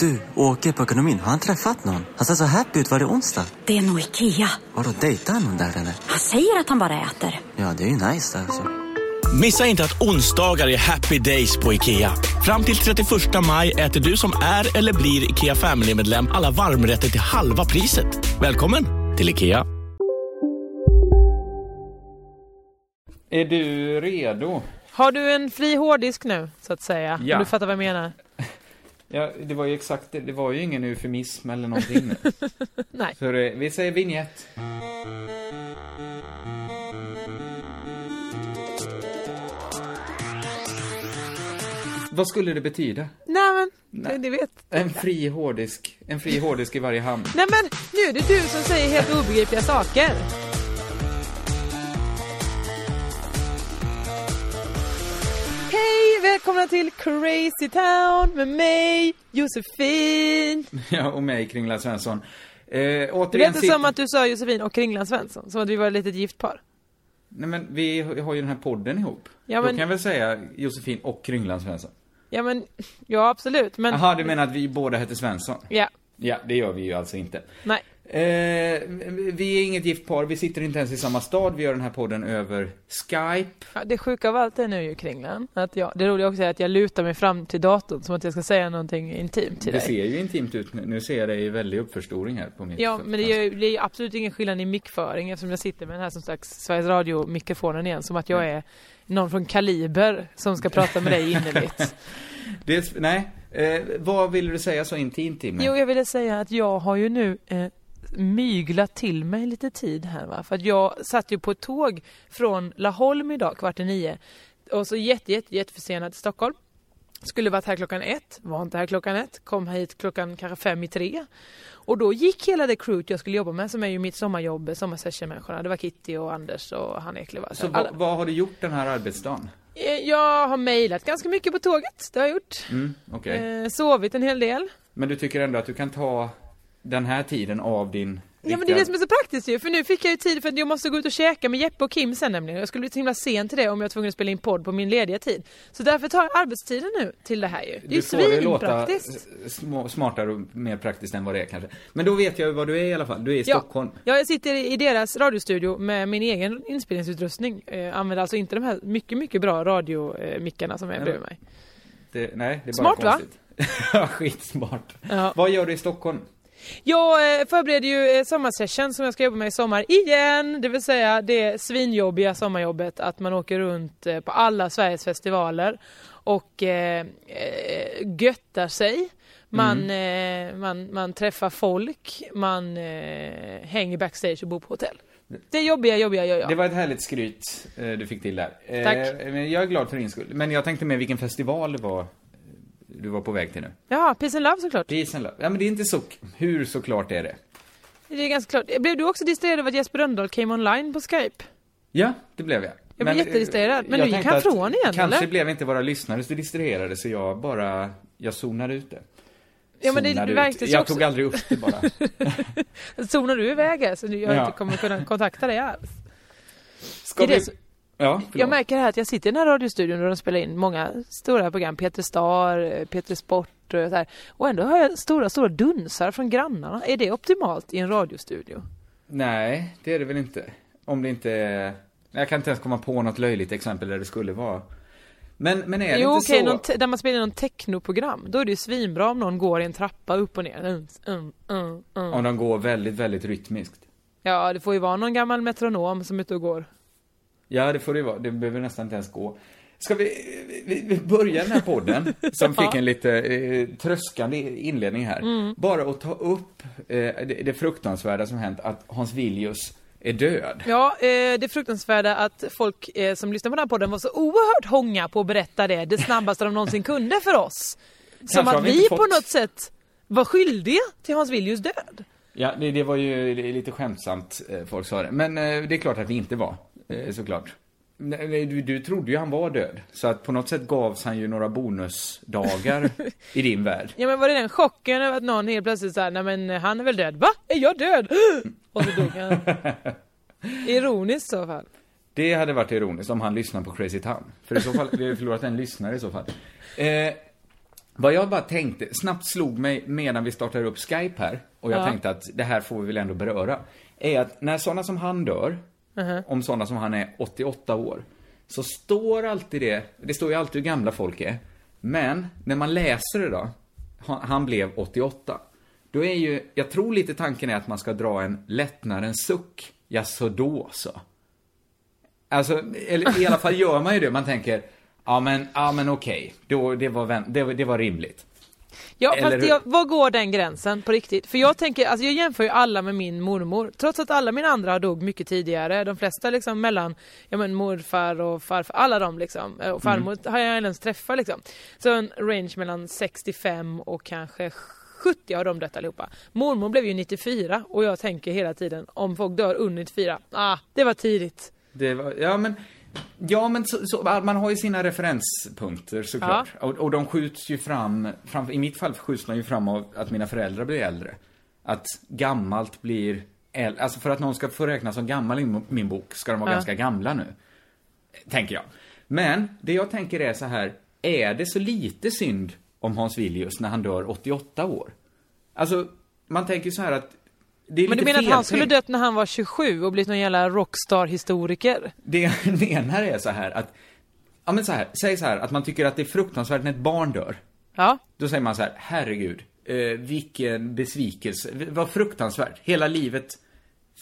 Du, åker på ekonomin. Har han träffat någon? Han ser så happy ut. Var det onsdag? Det är nog Ikea. Vadå, dejtar han någon där eller? Han säger att han bara äter. Ja, det är ju nice där alltså. Missa inte att onsdagar är happy days på IKEA. Fram till 31 maj äter du som är eller blir IKEA Family-medlem alla varmrätter till halva priset. Välkommen till IKEA. Är du redo? Har du en fri hårddisk nu, så att säga? Ja. Om du fattar vad jag menar? Ja, det var ju exakt det. Det var ju ingen eufemism eller någonting. Nej. För eh, vi säger vignett. Vad skulle det betyda? Nej men, Nej. Det, det vet En fri hårddisk. En fri hårddisk i varje hand. Nej men, nu är det du som säger helt obegripliga saker. Hej, välkomna till Crazy Town med mig, Josefin. Ja, och mig, Kringla Svensson. Eh, Det återigen lät sitter- som att du sa Josefin och Kringlan Svensson, som att vi var ett litet gift par. Nej men vi har ju den här podden ihop. Ja, Då men- kan jag väl säga Josefin och Kringlan Svensson. Ja men, ja absolut, men... Jaha, du menar att vi båda heter Svensson? Ja, Ja, det gör vi ju alltså inte. nej. Eh, vi är inget gift par, vi sitter inte ens i samma stad, vi gör den här podden över Skype. Ja, det sjuka av allt är nu ju Kringlan, att jag, det roliga också är att jag lutar mig fram till datorn som att jag ska säga någonting intimt till Det dig. ser ju intimt ut nu, nu ser jag dig i väldig uppförstoring här på mitt Ja, men det är ju det är absolut ingen skillnad i mickföring eftersom jag sitter med den här som slags Sveriges Radio-mikrofonen igen, som att jag är någon från Kaliber som ska prata med dig innerligt. Det nej, eh, vad vill du säga så intimt till mig? Jo, jag ville säga att jag har ju nu eh, myglat till mig lite tid här va, för att jag satt ju på ett tåg från Laholm idag kvart i nio och så jätte, jätte, jätteförsenad till Stockholm. Skulle varit här klockan ett, var inte här klockan ett, kom hit klockan kanske fem i tre. Och då gick hela det crewet jag skulle jobba med, som är ju mitt sommarjobb, sommarsessionmänniskorna. Det var Kitty och Anders och han Eklöf. Så vad, vad har du gjort den här arbetsdagen? Eh, Jag har mejlat ganska mycket på tåget, det har jag gjort. Mm, okej. Eh, sovit en hel del. Men du tycker ändå att du kan ta den här tiden av din Ja men det är det som är så praktiskt ju, för nu fick jag ju tid för att jag måste gå ut och käka med Jeppe och Kim sen nämligen. Jag skulle bli så himla sen till det om jag var tvungen att spela in podd på min lediga tid. Så därför tar jag arbetstiden nu till det här ju. Det är ju låta svinpraktiskt. små- smartare och mer praktiskt än vad det är kanske. Men då vet jag vad du är i alla fall. Du är i Stockholm. Ja, jag sitter i deras radiostudio med min egen inspelningsutrustning. Eh, använder alltså inte de här mycket, mycket bra radiomickarna som är Nej, bredvid mig. Det, nej, det är Smart, bara va? konstigt. Ja, skitsmart. Ja. Vad gör du i Stockholm? Jag eh, förbereder ju eh, sommarsession som jag ska jobba med i sommar igen. Det vill säga det svinjobbiga sommarjobbet att man åker runt eh, på alla Sveriges festivaler och eh, göttar sig. Man, eh, man, man träffar folk, man eh, hänger backstage och bor på hotell. Det jobbiga, jobbiga gör jag. Det var ett härligt skryt du fick till där. Tack. Jag är glad för din skull. Men jag tänkte med vilken festival det var du var på väg till nu. Ja, Peace and Love såklart. Peace and Love. Ja, men det är inte så... Hur såklart är det? Det är ganska klart. Blev du också distraherad av att Jesper Rönndahl came online på Skype? Ja, det blev jag. Jag blev eh, jättedistraherad. Men nu gick han från igen, Kanske eller? blev inte våra lyssnare så distraherade så jag bara... Jag zonade ut det. Ja, men det Zonade ut. verkades ju Jag också- tog aldrig upp det bara. Zonar du iväg här så jag Ja. inte kommer kunna kontakta dig alls? Ska Det vi... det så- Ja, förlåt. Jag märker här att jag sitter i den här radiostudion och de spelar in många stora program. Peter Star, eh, Peter Sport och så här. Och ändå har jag stora, stora dunsar från grannarna. Är det optimalt i en radiostudio? Nej, det är det väl inte. Om det inte är... Jag kan inte ens komma på något löjligt exempel där det skulle vara. Men, men är det Jo inte okej, så... någon te- där man spelar in någon technoprogram. Då är det ju svinbra om någon går i en trappa upp och ner. Mm, mm, mm, mm. Om de går väldigt, väldigt rytmiskt. Ja, det får ju vara någon gammal metronom som är ute och går. Ja, det får det vara. Det behöver nästan inte ens gå. Ska vi, vi, vi börja den här podden, som fick en lite eh, tröskande inledning här. Mm. Bara att ta upp eh, det, det fruktansvärda som hänt, att Hans Viljus är död. Ja, eh, det fruktansvärda att folk eh, som lyssnar på den här podden var så oerhört hånga på att berätta det, det snabbaste de någonsin kunde för oss. Som att vi vi, på fått- något sätt var skyldiga till Hans Viljus död. Ja, det, det var ju lite skämtsamt, eh, folk sa det. Men eh, det är klart att vi inte var, såklart. Nej, Du, du trodde ju han var död, så att på något sätt gavs han ju några bonusdagar i din värld. Ja men var det den chocken över att någon helt plötsligt såhär, nej men eh, han är väl död? Va? Är jag död? Och så dog han. Ironiskt i så fall. Det hade varit ironiskt om han lyssnade på Crazy Town. För i så fall, vi har förlorat en lyssnare i så fall. Eh, vad jag bara tänkte, snabbt slog mig medan vi startade upp Skype här, och jag Ja. tänkte att det här får vi väl ändå beröra, är att när sådana som han dör, -huh. om sådana som han är 88 år, så står alltid det, det står ju alltid hur gamla folk är, men när man läser det då, han, han blev 88, då är ju, jag tror lite tanken är att man ska dra en lättnadens suck, ja så då så. Alltså, eller i alla fall gör man ju det. Man tänker, ja men, ja men okej, då, det, var, det, det var rimligt. Ja Eller fast jag, var går den gränsen på riktigt? För jag tänker, alltså jag jämför ju alla med min mormor. Trots att alla mina andra dog mycket tidigare. De flesta liksom mellan, ja men morfar och farfar, alla de liksom. eh, Och farmor Mm. har jag ens träffat liksom. Så en range mellan 65 och kanske 70 har de dött allihopa. Mormor blev ju 94 och jag tänker hela tiden om folk dör under 94, ah det var tidigt. Det var, ja men, ja men så, så, man har ju sina referenspunkter såklart. Och, och de skjuts ju fram, fram, i mitt fall skjuts de ju fram av att mina föräldrar blir äldre. Att gammalt blir äldre, alltså för att någon ska få räknas som gammal i min bok ska de vara Ja. ganska gamla nu. Tänker jag. Men, det jag tänker är så här, är det så lite synd om Hans Viljus när han dör 88 år? Alltså, man tänker så här att Men du menar att han skulle dött när han var 27 och blivit någon jävla rockstar-historiker? Det jag menar är så här att, ja men så här, säg så här att man tycker att det är fruktansvärt när ett barn dör. Ja. Då säger man så här, herregud, eh, vilken besvikelse, vad fruktansvärt, hela livet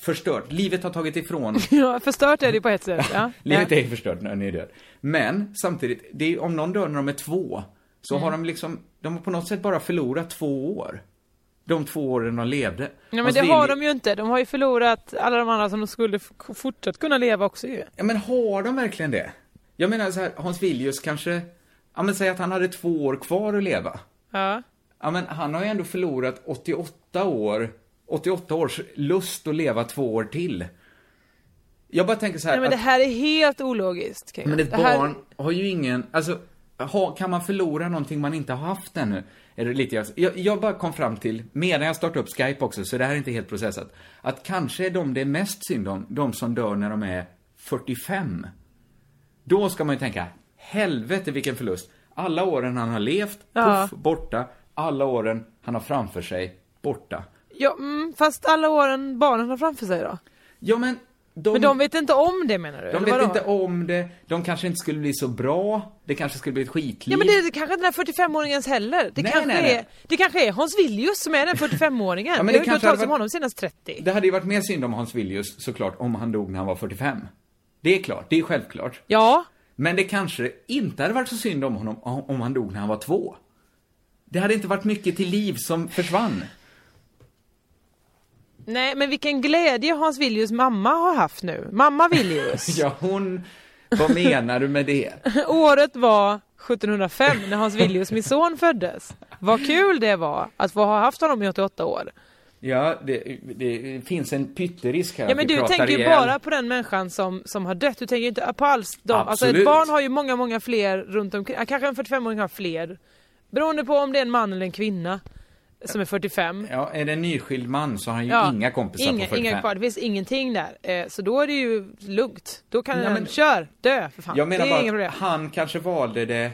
förstört, livet har tagit ifrån Ja, förstört är det på ett sätt. Ja. Livet är förstört när ni är död. Men samtidigt, det är, om någon dör när de är två, så Mm. har de liksom, de har på något sätt bara förlorat två år. De två åren de levde. Ja men det har de ju inte. De har ju förlorat alla de andra som de skulle fortsatt kunna leva också ju. Ja men har de verkligen det? Jag menar så här, Hans Viljus kanske, ja men säg att han hade två år kvar att leva. Ja. Ja men han har ju ändå förlorat 88 år, 88 års lust att leva två år till. Jag bara tänker så här, Nej men det att, här är helt ologiskt. Men ett det här... barn har ju ingen, alltså, ha, kan man förlora någonting man inte har haft ännu? Är det lite, jag, jag bara kom fram till, medan jag startade upp Skype också, så det här är inte helt processat, att kanske är de det är mest synd om, de som dör när de är 45. Då ska man ju tänka, helvete vilken förlust. Alla åren han har levt, Ja. puff, borta. Alla åren han har framför sig, borta. Ja, mm, fast alla åren barnen har framför sig då? Ja men, de, Men de vet inte om det menar du? de vet vadå? inte om det, de kanske inte skulle bli så bra, det kanske skulle bli ett skitliv. Ja men det är kanske inte den här 45-åringens heller. Det, Nej, kanske nej, nej. Är, det kanske är Hans Viljus som är den 45-åringen. Ja, men det har ju hört talas om honom senast 30. Det hade ju varit mer synd om Hans Viljus såklart om han dog när han var 45. Det är klart, det är självklart. Ja, Men det kanske inte hade varit så synd om honom om om han dog när han var två. Det hade inte varit mycket till liv som försvann. Nej men vilken glädje Hans Viljus mamma har haft nu. Mamma Viljus. Ja, hon... Vad menar du med det? Året var 1705 när Hans Viljus, min son, föddes. Vad kul det var att få ha haft honom i 88 år. Ja, det, det finns en pytterisk här Ja men du tänker ju bara på den människan som, som har dött, du tänker ju inte på alls dem. Alltså ett barn har ju många, många fler runt omkring. Kanske en 45-åring har fler. Beroende på om det är en man eller en kvinna som är 45. Ja, är det en nyskild man så har han ju Ja, inga kompisar inga, på 45. Inga kvar, det finns ingenting där. Eh, så då är det ju lugnt. Då kan den, men- kör, dö för fan. Jag menar det är bara att han kanske valde det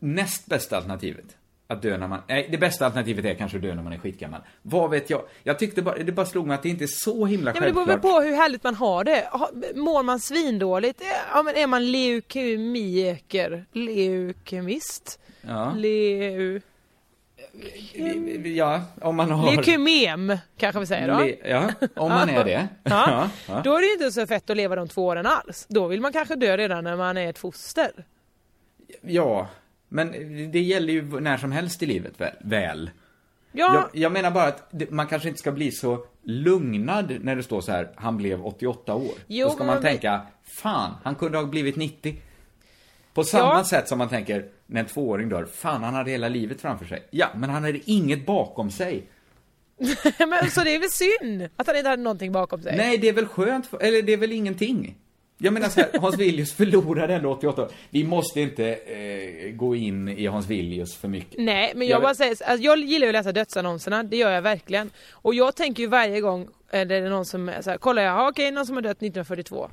näst bästa alternativet. Att dö när man... Nej, det bästa alternativet är kanske att dö när man är skitgammal. Vad vet jag? Jag tyckte bara, det bara slog mig att det inte är så himla Ja, men det beror väl självklart. på hur härligt man har det. Mår man svindåligt, eh, ja, men är man leukemiker, leukemist, Ja. leu... ja, om man har... Leukemem kanske vi säger då. Le... Ja, om man är det. Ja. ja. Då är det ju inte så fett att leva de två åren alls. Då vill man kanske dö redan när man är ett foster. ja, men det gäller ju när som helst i livet väl. väl. Ja, Jag, jag menar bara att man kanske inte ska bli så lugnad när det står så här, han blev 88 år. Jo, Då ska man men- tänka, fan, han kunde ha blivit 90. På samma Ja. sätt som man tänker, när en tvååring dör, fan han hade hela livet framför sig. Ja, men han hade inget bakom sig. men så det är väl synd att han inte hade någonting bakom sig? Nej, det är väl skönt, för, eller det är väl ingenting. Jag menar så här, Hans Villius förlorade ändå 88 år. Vi måste inte eh, gå in i Hans Villius för mycket. Nej, men Jag jag, bara säger, alltså, jag gillar ju att läsa dödsannonserna, det gör jag verkligen. Och jag tänker ju varje gång, är det någon som så här, kollar jag, ja, okej, någon som har dött 1942.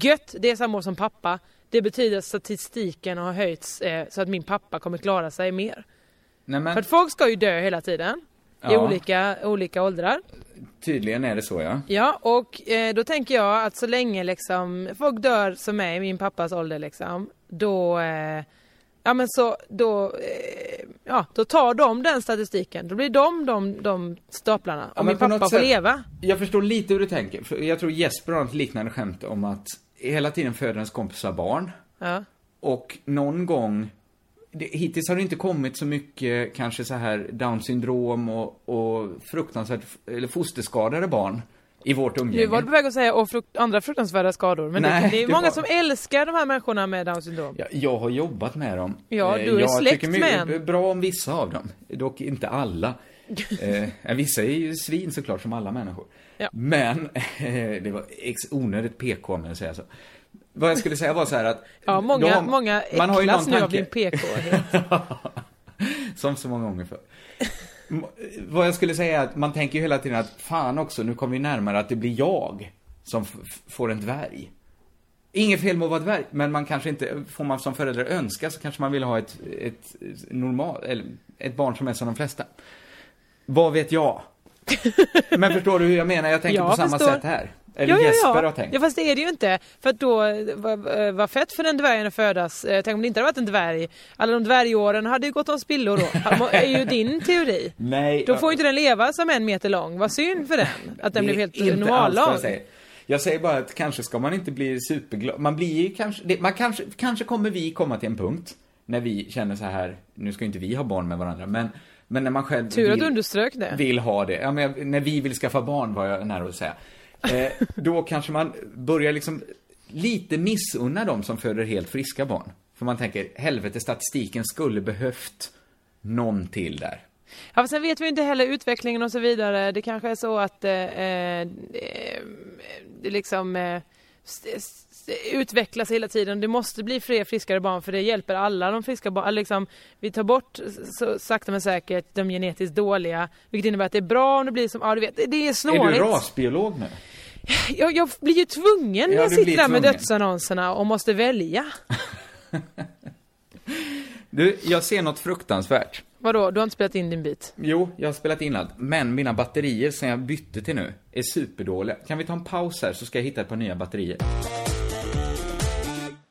Gött, det är samma år som pappa. Det betyder att statistiken har höjts eh, så att min pappa kommer klara sig mer. Nej, men För att folk ska ju dö hela tiden. I Ja. olika, olika åldrar. tydligen är det så, ja. Ja, och eh, då tänker jag att så länge liksom folk dör som är i min pappas ålder liksom, då, eh, ja men så, då, eh, ja, då tar de den statistiken. Då blir de de, de staplarna. Ja, Och men min pappa får sätt- leva. Jag förstår lite hur du tänker. Jag tror Jesper har ett liknande skämt om att hela tiden föder ens kompisar barn. Ja. Och någon gång, det, hittills har det inte kommit så mycket kanske så här down syndrom och, och fruktansvärt, eller fosterskadade barn i vårt umgänge. Nu var du på väg att säga och frukt, andra fruktansvärda skador. Men Nej, det, det är det många var- som älskar de här människorna med Downs syndrom. Ja, jag har jobbat med dem. Ja, Eh, du är jag släkt med en. bra om vissa av dem. Dock inte alla. Eh, vissa är ju svin såklart, som alla människor. Ja. Men, eh, det var ex onödigt PK om jag säger så. Vad jag skulle säga var så här att... Ja, många, har- många man har ju någon nu av din PK. Som så många gånger förr. M- Vad jag skulle säga är att man tänker ju hela tiden att fan också, nu kommer vi närmare att det blir jag som f- får en dvärg. Inget fel med att vara dvärg, men man kanske inte, får man som förälder önska så kanske man vill ha ett, ett normal, eller ett barn som är som de flesta. Vad vet jag? Men förstår du hur jag menar? Jag tänker Jag på samma förstår. sätt här. Eller Jesper har tänkt. Ja fast det är det ju inte. För att då eh, var, var fett för den dvärgen att födas. Eh, Tänk om det inte hade varit en dvärg. Alla de dvärgåren hade ju gått om spillo då. är ju din teori. Nej. Då får ju inte den leva som en meter lång. Vad synd för den. Att den blev helt inte alls vad normallång. Jag säger. jag säger bara att kanske ska man inte bli superglad. Man blir ju kanske, det, man kanske, kanske kommer vi komma till en punkt när vi känner så här, nu ska inte vi ha barn med varandra, men, men när man själv Tur att vill, underströk det. vill ha det. Ja, men när vi vill skaffa barn var jag nära att säga. Eh, då kanske man börjar liksom lite missunna dem som föder helt friska barn. För man tänker, helvete, statistiken skulle behövt någon till där. Ja, men sen vet vi inte heller utvecklingen och så vidare. Det kanske är så att eh, eh, det liksom eh, utvecklas hela tiden. Det måste bli fler friskare barn för det hjälper alla de friska barnen. Liksom, vi tar bort så, sakta men säkert de genetiskt dåliga, vilket innebär att det är bra om det blir som, ja du vet, det, är Är snårigt. du rasbiolog nu? Jag, jag blir ju tvungen när Ja, jag sitter där med dödsannonserna och måste välja. Du, jag ser något fruktansvärt. Vadå, du har inte spelat in din bit? Jo, jag har spelat in allt. Men mina batterier som jag bytte till nu är superdåliga. Kan vi ta en paus här så ska jag hitta ett par nya batterier.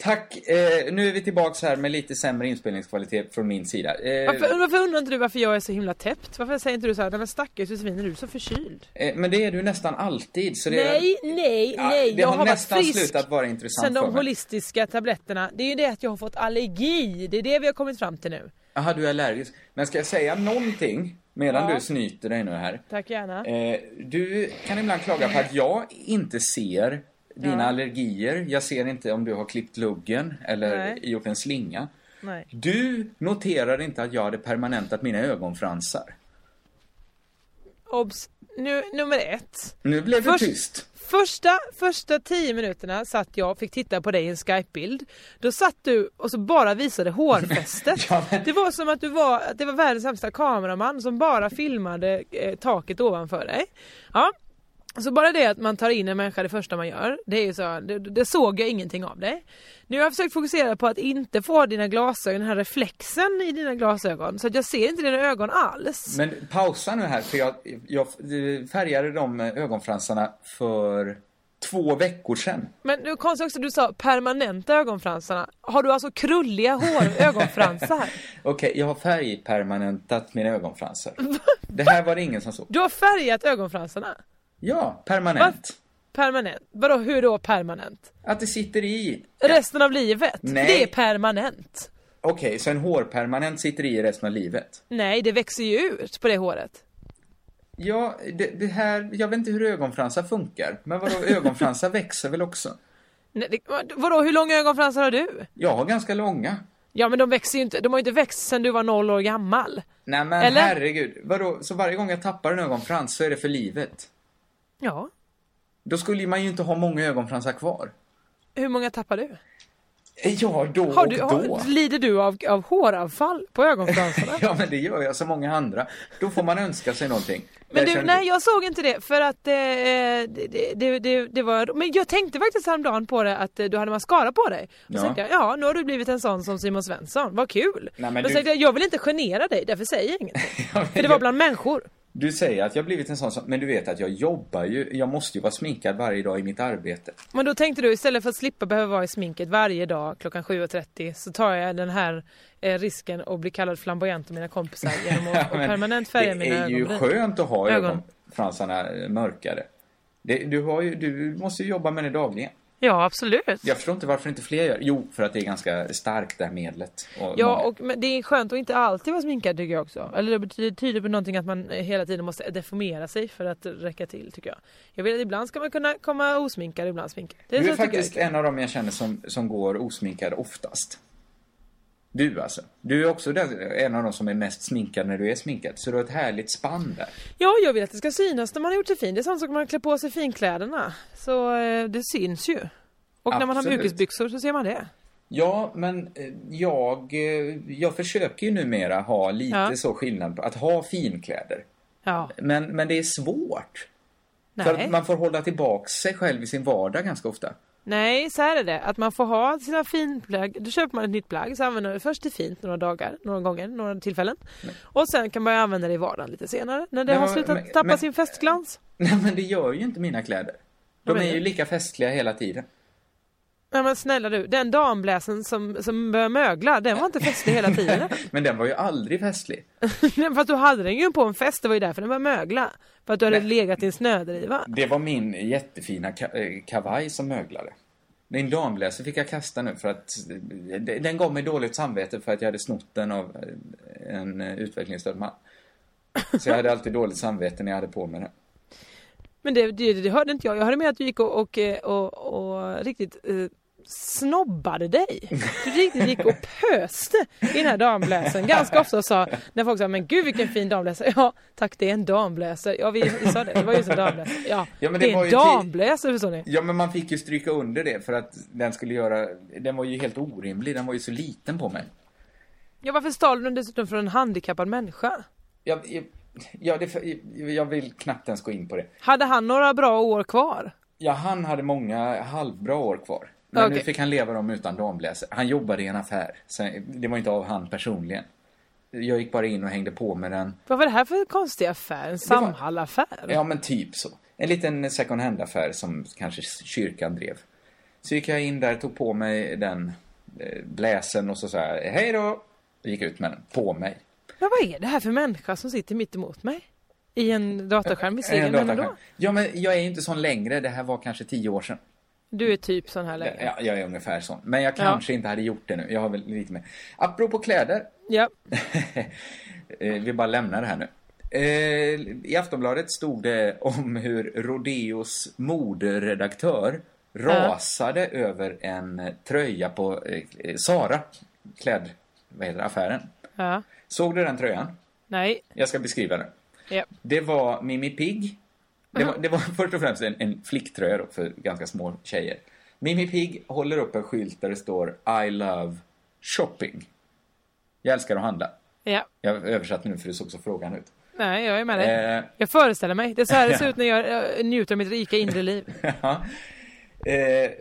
Tack. Eh, nu är vi tillbaks här med lite sämre inspelningskvalitet från min sida. Eh, Varför, varför undrar inte du varför jag är så himla täppt? Varför säger inte du så här, nej men stackars Josefin, är du så förkyld? eh, men det är du nästan alltid. Så det Nej, nej, Ja, nej. det jag har har varit nästan frisk slutat vara intressant sen de holistiska tabletterna. Det är ju det att jag har fått allergi. Det är det vi har kommit fram till nu. Jaha, du är allergisk. Men ska jag säga någonting medan Ja. du snyter dig nu här? Tack gärna. Eh, du kan ibland klaga på att jag inte ser dina Ja. allergier. Jag ser inte om du har klippt luggen eller Nej. gjort en slinga. Nej. Du noterar inte att jag hade permanentat mina ögonfransar. Obs! Nu, nummer ett. Nu blev det Först- tyst. Första, första tio minuterna satt jag och fick titta på dig i en Skype-bild. Då satt du och så bara visade hårfästet. Ja, men- Det var som att du var, det var världens sämsta kameraman som bara filmade eh, taket ovanför dig. Ja. Så bara det att man tar in en människa det första man gör, det är ju så, det, det såg jag ingenting av dig. Nu har jag försökt fokusera på att inte få dina glasögon, den här reflexen i dina glasögon, så att jag ser inte dina ögon alls. Men pausa nu här, för jag, jag färgade de ögonfransarna för två veckor sedan. Men var konstigt också, du sa permanenta ögonfransarna. Har du alltså krulliga hår, ögonfransar? Okej, jag har färgpermanentat mina ögonfransar. Det här var det ingen som såg. Du har färgat ögonfransarna? Ja, permanent. Permanent? Vadå, hur då permanent? Att det sitter i. Resten av livet? Nej. Det är permanent. Okej, så en hårpermanent sitter i resten av livet? Nej, det växer ju ut på det håret. Ja, det, det här, jag vet inte hur ögonfransar funkar. Men vadå, ögonfransar växer väl också? Nej, det, vadå, hur långa ögonfransar har du? Jag har ganska långa. Ja men de växer ju inte, de har ju inte växt sedan du var noll år gammal. Nej men Eller? herregud, vadå, så varje gång jag tappar en ögonfrans så är det för livet? Ja. Då skulle man ju inte ha många ögonfransar kvar. Hur många tappar du? Ja, då Har du och då. har, lider du av, av håravfall på ögonfransarna? Ja, men det gör jag som många andra. Då får man önska sig någonting. Men Jag du, nej jag såg inte det för att eh, det, det, det, det var, men jag tänkte faktiskt häromdagen på det att eh, du hade mascara på dig. Och Ja. tänkte jag, ja nu har du blivit en sån som Simon Svensson, vad kul! Nej, men men du- jag, jag vill inte genera dig, därför säger jag ingenting. Ja, för det var jag- bland människor. Du säger att jag blivit en sån som, men du vet att jag jobbar ju, jag måste ju vara sminkad varje dag i mitt arbete. Men då tänkte du istället för att slippa behöva vara i sminket varje dag klockan 7.30 så tar jag den här eh, risken och blir kallad flamboyant av mina kompisar genom att Men permanent färga Det mina är ju skönt att ha Ögon. ögonfransarna mörkare. Det, du, ju, du måste ju jobba med det dagligen. Ja absolut. Jag förstår inte varför inte fler gör Jo, för att det är ganska starkt det här medlet. Och Ja, och men det är skönt att inte alltid vara sminkad tycker jag också. Eller det tyder på någonting att man hela tiden måste deformera sig för att räcka till tycker jag. Jag vet att ibland ska man kunna komma osminkad, ibland sminkad. Det du är så tycker faktiskt en av dem jag känner som, som går osminkad oftast. Du alltså. Du är också den, en av dem som är mest sminkad när du är sminkad. Så du har ett härligt spann där. Ja, jag vill att det ska synas när man har gjort sig fin. Det är samma sak man klär på sig finkläderna. Så eh, det syns ju. Och när man har Absolut. mjukisbyxor så ser man det. Ja, men eh, jag, eh, jag försöker ju numera ha lite Ja. så skillnad på att ha finkläder. Ja. Men, men det är svårt. Nej. För att man får hålla tillbaka sig själv i sin vardag ganska ofta. Nej, så här är det. Att man får ha sina finplagg. Då köper man ett nytt plagg så använder man det först till fint några dagar, några gånger, några tillfällen. Och sen kan man använda det i vardagen lite senare. När det Men har slutat men- tappa men- sin festglans. Nej, men det gör ju inte mina kläder. De är ju lika festliga hela tiden. Nej men snälla du, den dambläsen som, som började mögla, den var inte festlig hela tiden. Men den var ju aldrig festlig. Nej, Fast du hade den ju på en fest, det var ju därför den började mögla. För att du hade legat i en snödriva. Det var min jättefina ka- eh, kavaj som möglade. Min dambläser fick jag kasta nu för att den gav mig dåligt samvete för att jag hade snott den av en utvecklingsstörd man. Så jag hade alltid dåligt samvete när jag hade på mig den. Men det, det, det hörde inte jag. Jag hörde med att du gick och, och, och, och riktigt eh, snobbade dig. Du riktigt gick och pöste i den här dambläsaren. Ganska ofta sa, när folk sa men gud vilken fin dambläsare. Ja tack det är en dambläsare. Ja vi, vi sa det, det var just en dambläsare. Ja, Ja, men det, det var är en dambläsare förstår ni. Ja, men man fick ju stryka under det för att den skulle göra... Den var ju helt orimlig. Den var ju så liten på mig. Ja varför stal du den dessutom från en handikappad människa? Jag, ja, det, jag vill knappt ens gå in på det. Hade han några bra år kvar? Ja, han hade många halvbra år kvar. Men nu Okej. fick han leva dem utan dambläser. Han jobbade i en affär. Det var inte av han personligen. Jag gick bara in och hängde på med den. Vad var det här för konstig affär? En Samhall-affär? Ja, men typ så. En liten second hand-affär som kanske kyrkan drev. Så gick jag in där, tog på mig den eh, bläsen och så sa jag hej då. Och gick ut med den på mig. Men vad är det här för människa som sitter mitt emot mig? I en datorskärm visserligen, En men dataskärm. ändå. Ja, men jag är inte sån längre. Det här var kanske tio år sedan. Du är typ sån här längre. Ja, jag är ungefär sån. Men jag Ja. kanske inte hade gjort det nu. Jag har väl lite mer. Apropå kläder. Ja. Eh, Vi bara lämnar det här nu. Eh, I Aftonbladet stod det om hur Rodeos moderedaktör rasade över en tröja på eh, Sara, kläd, vad heter det, affären. ja. Såg du den tröjan? Nej. Jag ska beskriva den. Ja. Det var Mimi Pigg. Det var, det var först och främst en, en flicktröja då för ganska små tjejer. Mimi Pigg håller upp en skylt där det står I love shopping. Jag älskar att handla. Ja. Jag översatte nu för det såg så frågan ut. Nej, jag är med dig. Eh, Jag föreställer mig. Det är så här det ser ut när jag njuter av mitt rika inre liv. eh,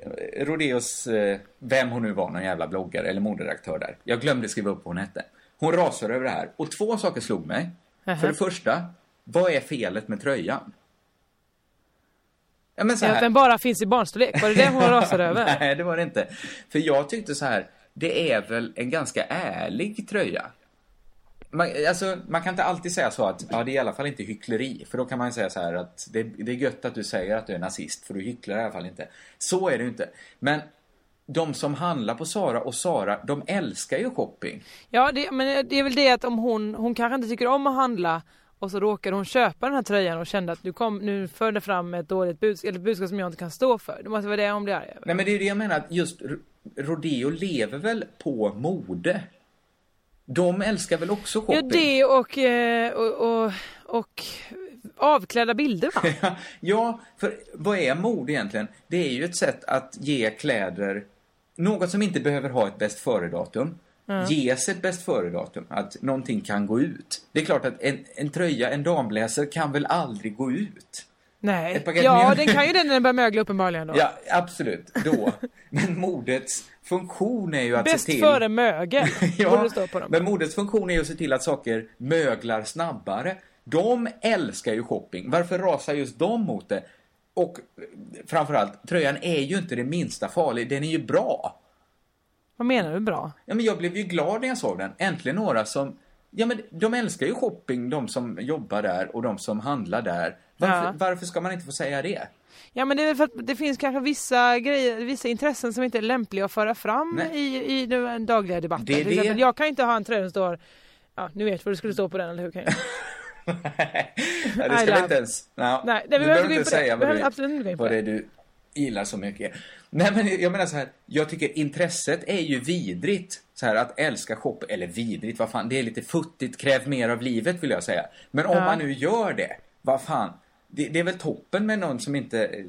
Rodeos, eh, vem hon nu var, någon jävla bloggare eller moderedaktör där. Jag glömde skriva upp vad hon hette. Hon rasar över det här. Och två saker slog mig. För det första, vad är felet med tröjan? Ja, men så här. den bara finns i barnstorlek. Var det det hon rasade över? Nej, det var det inte. För jag tyckte så här, det är väl en ganska ärlig tröja. Man, alltså, man kan inte alltid säga så att ja, det är i alla fall inte hyckleri. För då kan man säga så här att det, det är gött att du säger att du är nazist, för du hycklar i alla fall inte. Så är det ju inte. Men de som handlar på Sara och Sara, de älskar ju shopping. Ja, det, men det är väl det att om hon, hon kanske inte tycker om att handla och så råkade hon köpa den här tröjan och kände att du kom, nu förde fram ett dåligt budskap, eller ett budskap som jag inte kan stå för. Det måste vara det hon blir arg över. Nej men det är det jag menar, att just Rodeo lever väl på mode? De älskar väl också Ja, shopping? det och, eh, och, och, och avklädda bilder va? Ja, för vad är mode egentligen? Det är ju ett sätt att ge kläder något som inte behöver ha ett bäst före-datum. Ges ett bäst före-datum, att någonting kan gå ut. Det är klart att en, en tröja, en dambläser kan väl aldrig gå ut? Nej. Ja, mjöl. den kan ju det när den börjar mögla uppenbarligen då. Ja, absolut, då. Men modets funktion är ju att Bäst se till... före mögel, Ja, det på dem. men modets funktion är ju att se till att saker möglar snabbare. De älskar ju shopping. Varför rasar just de mot det? Och framförallt, tröjan är ju inte det minsta farlig. Den är ju bra. Vad menar du bra? Ja, men jag blev ju glad när jag såg den. Äntligen några som... Ja, men de älskar ju shopping, de som jobbar där och de som handlar där. Varför, Ja. varför ska man inte få säga det? Ja men det är väl för att det finns kanske vissa grejer, vissa intressen som inte är lämpliga att föra fram Nej. i, i den dagliga debatten. Det är det. exempel, jag kan inte ha en tröja som står, ja nu vet vad det skulle stå på den eller hur kan jag? Nej, det ska vi inte ens... No, Nej, du vi behöver inte det. säga vad, du, absolut inte vad det. är du gillar så mycket. Nej, men jag menar så här. Jag tycker intresset är ju vidrigt. Så här, att älska shopping. Eller vidrigt, vad fan. Det är lite futtigt. Kräv mer av livet, vill jag säga. Men om Ja. man nu gör det, vad fan. Det, det är väl toppen med någon som inte...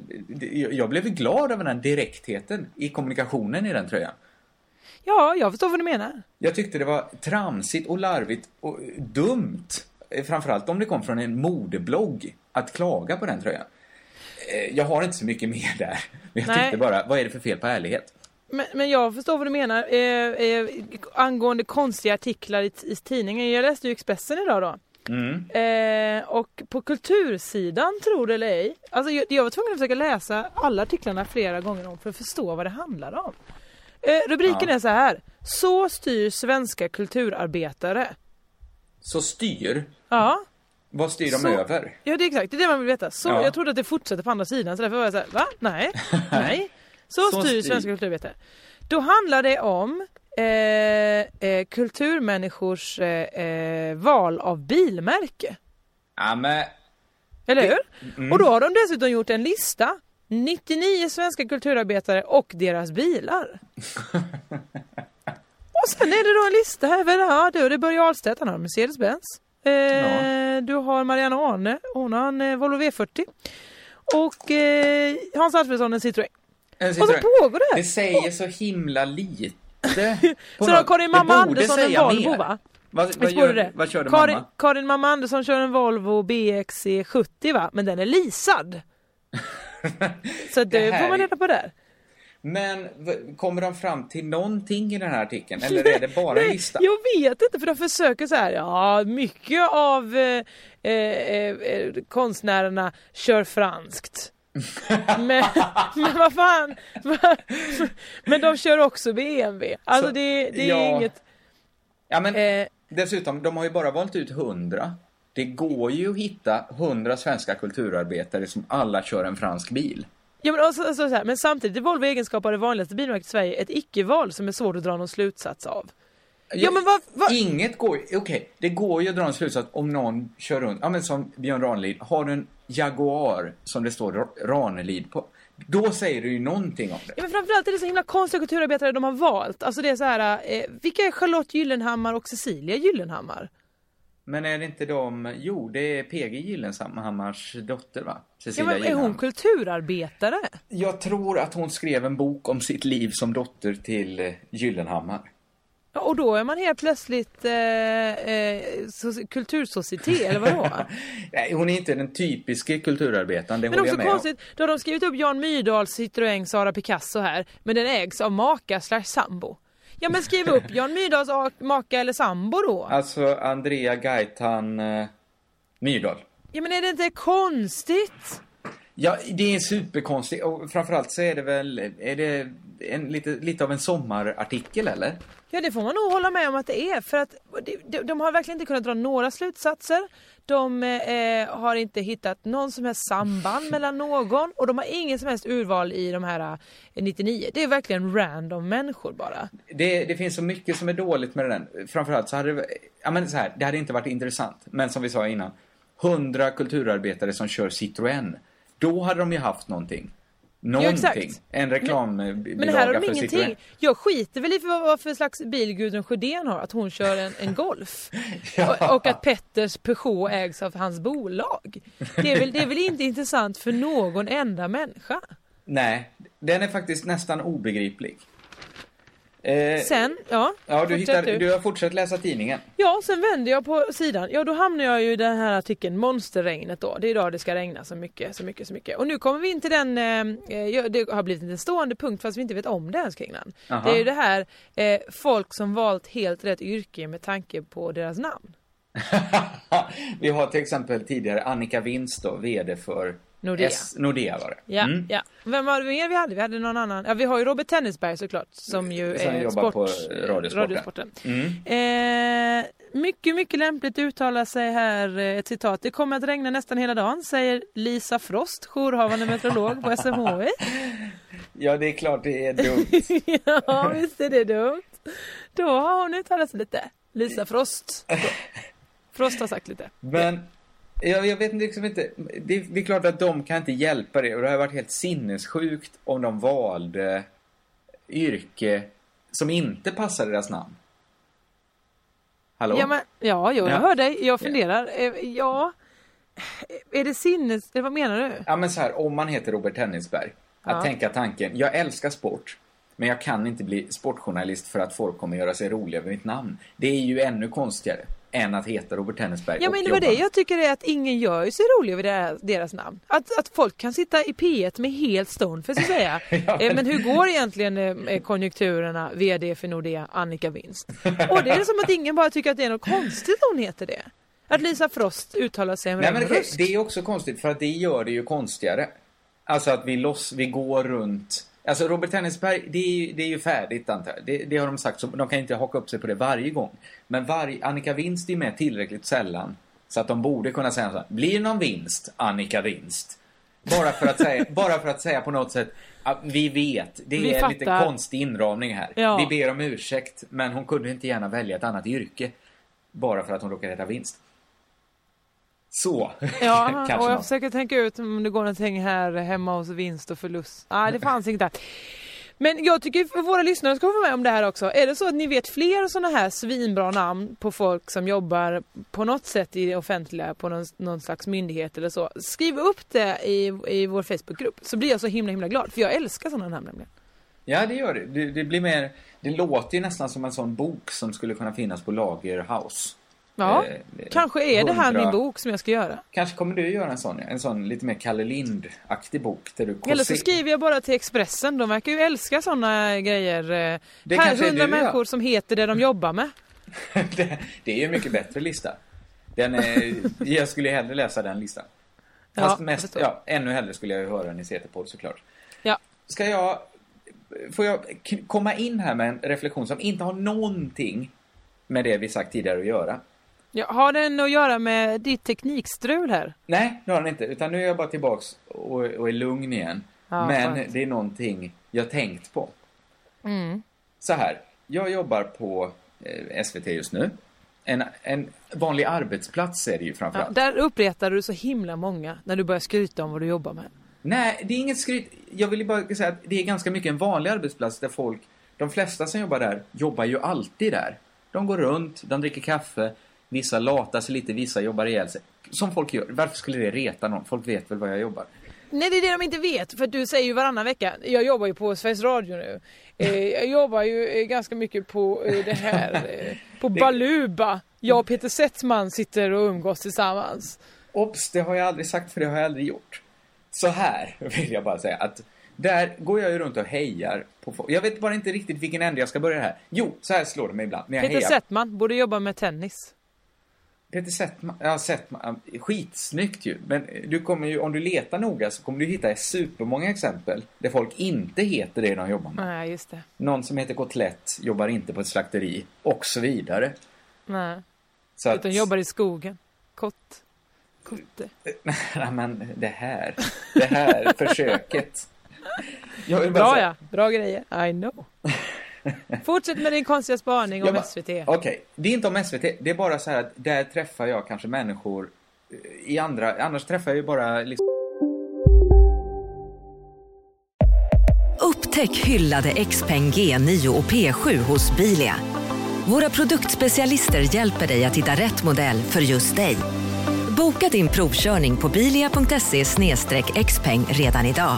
Jag blev glad över den direktheten i kommunikationen i den tröjan. Ja, jag förstår vad du menar. Jag tyckte det var tramsigt och larvigt och dumt. Framförallt om det kom från en modeblogg att klaga på den tröjan. Eh, Jag har inte så mycket mer där. Men jag Nej. tyckte bara, vad är det för fel på ärlighet? Men, men jag förstår vad du menar. Eh, eh, angående konstiga artiklar i, i tidningen. Jag läste ju Expressen idag då. Mm. Eh, och på kultursidan, tror det eller ej. Alltså jag, jag var tvungen att försöka läsa alla artiklarna flera gånger om för att förstå vad det handlar om. Eh, rubriken Ja. är så här. Så styr svenska kulturarbetare. Så styr, Ja, vad styr de Så- över? ja det är exakt det är det man vill veta. Så, Ja. Jag trodde att det fortsätter på andra sidan så därför var jag så här, va? Nej, nej. Så, Så styr svenska kulturarbetare. Då handlar det om eh, eh, kulturmänniskors eh, eh, val av bilmärke. Ja, men... Eller Det- hur? Mm. Och då har de dessutom gjort en lista. 99 svenska kulturarbetare och deras bilar. och sen är det då en lista. Väl, ja, det är Börje Ahlstedt, han har en Mercedes-Benz. Eh, Ja. Du har Marianne Arne, hon har en eh, Volvo V40. Och eh, Hans Alfredsson en Citroën. En Och så Citroën. pågår det. Det säger så himla lite. Så något- Karin Mamma Andersson en Volvo mer. va? Vad, vad, gör, det? vad körde Karin, mamma? Karin Mamma Andersson kör en Volvo BXC70 va? Men den är leasad. Så det, Det får man reda på där. Men kommer de fram till någonting i den här artikeln? Eller är det bara en lista? Jag vet inte för de försöker så här, ja mycket av eh, eh, eh, konstnärerna kör franskt. men, men vad fan, men de kör också BMW. Alltså Så, det, det är ja. inget... Ja, men Eh, dessutom, de har ju bara valt ut hundra. Det går ju att hitta hundra svenska kulturarbetare som alla kör en fransk bil. Ja, men, alltså, alltså, så här, men samtidigt är Volvo egenskap av det vanligaste bilmärket i Sverige ett icke-val som är svårt att dra någon slutsats av. Ja, men vad- vad- Inget går. Okej, det går ju att dra en slutsats om någon kör runt. Ja, men som Björn Ranelid. Har du en Jaguar som det står Ra- Ranelid på? Då säger du ju någonting om det. Ja, men framförallt är det så himla konstiga kulturarbetare de har valt. Alltså det är så här, eh, vilka är Charlotte Gyllenhammar och Cecilia Gyllenhammar? Men är det inte de... Jo, det är PG Gyllenhammars dotter, va? Ja, Cecilia men är hon kulturarbetare? Jag tror att hon skrev en bok om sitt liv som dotter till eh, Gyllenhammar. Ja, och då är man helt plötsligt eh, eh, so- kultursocieté, eller vadå? Nej, hon är inte den typiska kulturarbetaren, det Men håller jag med konstigt, då har de skrivit upp Jan Myrdals Citroën Sara Picasso här, men den ägs av maka slash sambo. Ja men skriv upp Jan Myrdals maka eller sambo då. Alltså, Andrea Gaitan eh, Myrdal. Ja men är det inte konstigt? Ja, det är superkonstigt och framförallt så är det väl, är det en, lite, lite av en sommarartikel eller? Ja det får man nog hålla med om att det är för att de, de, har verkligen inte kunnat dra några slutsatser. De eh, har inte hittat någon som helst samband mellan någon och de har ingen som helst urval i de här eh, 99. Det är verkligen random människor bara. Det, det finns så mycket som är dåligt med den. Framförallt så hade det, ja men så här, det hade inte varit intressant. Men som vi sa innan, hundra kulturarbetare som kör Citroën. Då hade de ju haft någonting. Någonting. exakt. en reklambilaga Men här har de ingenting. Citroën. Jag skiter väl i för vad, för slags bil Gudrun Sjödén har, att hon kör en, en Golf. och, och att Petters Peugeot ägs av hans bolag. Det är, väl, det är väl inte intressant för någon enda människa. Nej, den är faktiskt nästan obegriplig. Eh, Sen, ja. ja, du, hittar, du har fortsatt läsa tidningen. Ja, sen vänder jag på sidan. Ja, då hamnar jag ju i den här artikeln Monsterregnet då. Det är idag det ska regna så mycket, så mycket, så mycket. Och nu kommer vi in till den, eh, ja, det har blivit en stående punkt fast vi inte vet om det ens kring den. Det är ju det här, eh, folk som valt helt rätt yrke med tanke på deras namn. Vi har till exempel tidigare Annika Winst då, VD för Nordea. S Nordea var det. Ja, Mm. ja. Vem var det mer vi hade? Vi hade någon annan. Ja, vi har ju Robert Tennisberg såklart som ju Som är jobbar sport, på Radiosporten. radiosporten. Mm. Eh, mycket, mycket lämpligt uttalar sig här eh, ett citat. Det kommer att regna nästan hela dagen, säger Lisa Frost, jourhavande meteorolog på SMHI. Ja, det är klart det är dumt. ja, visst är det dumt. Då har hon uttalat sig lite. Lisa Frost. Frost har sagt lite. Men jag, jag vet liksom inte. Det, det är klart att de kan inte hjälpa det och det har varit helt sinnessjukt om de valde yrke som inte passar deras namn. Hallå? Ja, men, ja, jo, jag Ja. hör dig. Jag funderar. Eh, Ja, är det sinnes... Vad menar du? Ja men så här, om man heter Robert Tennisberg. Att Ja. tänka tanken, jag älskar sport. Men jag kan inte bli sportjournalist för att folk kommer göra sig roliga över mitt namn. Det är ju ännu konstigare än att heta Robert Tennisberg Ja men det var det jag tycker är att ingen gör sig rolig över deras, deras namn. Att, att folk kan sitta i P1 med helt stone för att säga. Ja, Eh, men hur går egentligen eh, konjunkturerna, VD för Nordea, Annika Winst? Och det är som att ingen bara tycker att det är något konstigt hon heter det. Att Lisa Frost uttalar sig med Nej, en men röst. det är också konstigt för att det gör det ju konstigare. Alltså att vi, loss, vi går runt... Alltså Robert Tennisberg, det är, ju- det är ju färdigt antar jag. Det, det har de sagt, så de kan inte haka upp sig på det varje gång. Men varje, Annika Winst är med tillräckligt sällan. Så att de borde kunna säga så här, blir det någon vinst, Annika Winst? Bara för att säga, bara för att säga på något sätt att vi vet, det Vi är lite fattar. konstig inramning här. Ja. Vi ber om ursäkt, men hon kunde inte gärna välja ett annat yrke. Bara för att hon råkar heta Vinst. Så, Ja, och jag försöker tänka ut om det går någonting här hemma hos vinst och förlust. Nej, det fanns inget där. Men jag tycker våra lyssnare ska vara med om det här också. Är det så att ni vet fler sådana här svinbra namn på folk som jobbar på något sätt i det offentliga på någon, någon slags myndighet eller så. Skriv upp det i, i vår Facebookgrupp så blir jag så himla himla glad. För jag älskar sådana namn nämligen. Ja, det gör det. det. Det blir mer... Det låter ju nästan som en sån bok som skulle kunna finnas på Lagerhaus. Ja, Eh, kanske är det här min bok som jag ska göra. Kanske kommer du göra en sån, en sån lite mer Kalle Lind-aktig bok där du Eller så skriver jag bara till Expressen. De verkar ju älska sådana grejer. Eh, Det här kanske är hundra du, ja. människor som heter det de jobbar med. det, det är ju en mycket bättre lista. Den är, jag skulle hellre läsa den listan. Fast mest, ja, ännu hellre skulle jag ju höra en Isetepodd såklart. Ja. Ska jag... Får jag komma in här med en reflektion som inte har någonting med det vi sagt tidigare att göra? Ja, har den att göra med ditt teknikstrul här? Nej, det har den inte. Utan nu är jag bara tillbaks och, och är lugn igen. Ja, Men skönt. det är någonting jag tänkt på. Mm. Så här, jag jobbar på eh, SVT just nu. En, en vanlig arbetsplats är det ju Ja, framförallt. där uppretade du så himla många när du började skryta om vad du jobbar med. Nej, det är inget skryt. Jag vill bara säga att det är ganska mycket en vanlig arbetsplats där folk, de flesta som jobbar där, jobbar ju alltid där. De går runt, de dricker kaffe, vissa latar sig lite, vissa jobbar ihjäl sig. Som folk gör. Varför skulle det reta någon? Folk vet väl var jag jobbar. Nej, det är det de inte vet. För du säger ju varannan vecka. Jag jobbar ju på Sveriges Radio nu. Eh, jag jobbar ju eh, ganska mycket på eh, det här. På Baluba. Jag och Peter Settman sitter och umgås tillsammans. Obs, det har jag aldrig sagt för det har jag aldrig gjort. Så här vill jag bara säga att där går jag ju runt och hejar på folk. Jag vet bara inte riktigt vilken ände jag ska börja här. Jo, så här slår det mig ibland. När jag Peter hejar. Settman borde jobba med tennis. Peter Settman, ja Settman, skitsnyggt ju. Men du kommer ju, om du letar noga så kommer du hitta supermånga exempel där folk inte heter det de jobbar med. Nej, just det. Någon som heter Kotlett jobbar inte på ett slakteri och så vidare. Nej, Så att, utan jobbar i skogen. Kott. Kotte. Nej men det här, det här försöket. Bra säga- ja, bra grejer. I know. Fortsätt med din konstiga spaning om bara- SVT. Okej, det är inte om SVT. Det är bara så här att där träffar jag kanske människor i andra, annars träffar jag ju bara liksom... Upptäck hyllade XPeng G9 och P7 hos Bilia. Våra produktspecialister hjälper dig att hitta rätt modell för just dig. Boka din provkörning på bilia.se xpeng redan idag.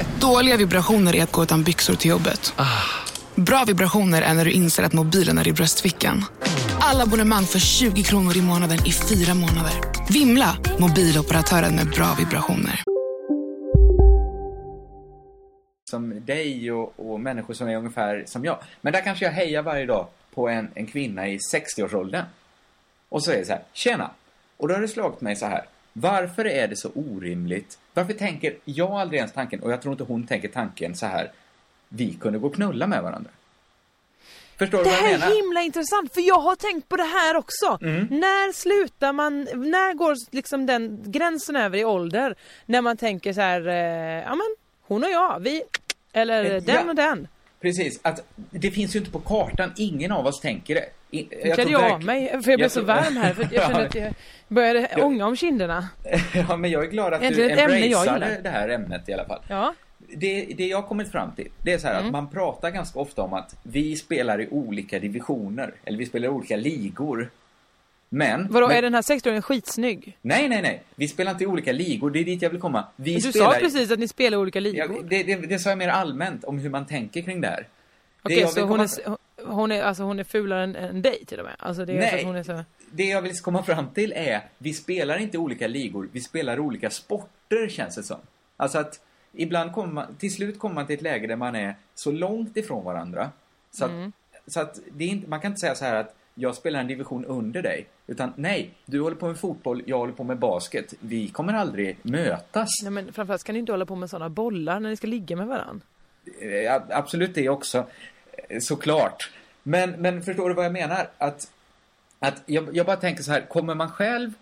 Dåliga vibrationer är att gå utan byxor till jobbet. Bra vibrationer är när du inser att mobilen är i bröstfickan. Alla abonnemang för 20 kronor i månaden i fyra månader. Vimla! Mobiloperatören med bra vibrationer. som dig och, och människor som är ungefär som jag. Men där kanske jag hejar varje dag på en, en kvinna i 60-årsåldern. Och så är det så här, tjena! Och då har det slagit mig så här, varför är det så orimligt? Varför tänker jag aldrig ens tanken, och jag tror inte hon tänker tanken så här, vi kunde gå och knulla med varandra. Förstår Det här är himla intressant för jag har tänkt på det här också. Mm. När slutar man, när går liksom den gränsen över i ålder? När man tänker så här, eh, ja men hon och jag, vi, eller Eh, den ja. och den. Precis, att det finns ju inte på kartan, ingen av oss tänker det. Nu jag klädde jag av mig för jag blev jag så tror- varm här för jag kände att jag började Ja. ånga om kinderna. Ja, men jag är glad att Egentligen du embraceade det här ämnet i alla fall. Ja. Det, det jag kommit fram till, det är så här Mm. att man pratar ganska ofta om att vi spelar i olika divisioner, eller vi spelar i olika ligor. Men... Vadå, men, är den här 60-åringen skitsnygg? Nej, nej, nej. Vi spelar inte i olika ligor, det är dit jag vill komma. Vi Du spelar sa precis att ni spelar i olika Ja, ligor. det, det, det sa jag mer allmänt om hur man tänker kring det här. Okej, så hon är, hon är, alltså hon är fulare än, än dig till och med? Alltså det är Nej. att hon är så... Det jag vill komma fram till är, vi spelar inte olika ligor, vi spelar olika sporter känns det som. Alltså att ibland kommer man, till slut kommer man till ett läge där man är så långt ifrån varandra. Så att, Mm. så att det är inte, man kan inte säga så här att jag spelar en division under dig. Utan nej, du håller på med fotboll, jag håller på med basket. Vi kommer aldrig mötas. Nej men framförallt ska ni inte hålla på med sådana bollar när ni ska ligga med varandra. Eh, ab- Absolut det också, såklart. Men, men förstår du vad jag menar? Att, att jag, jag bara tänker så här, kommer man själv...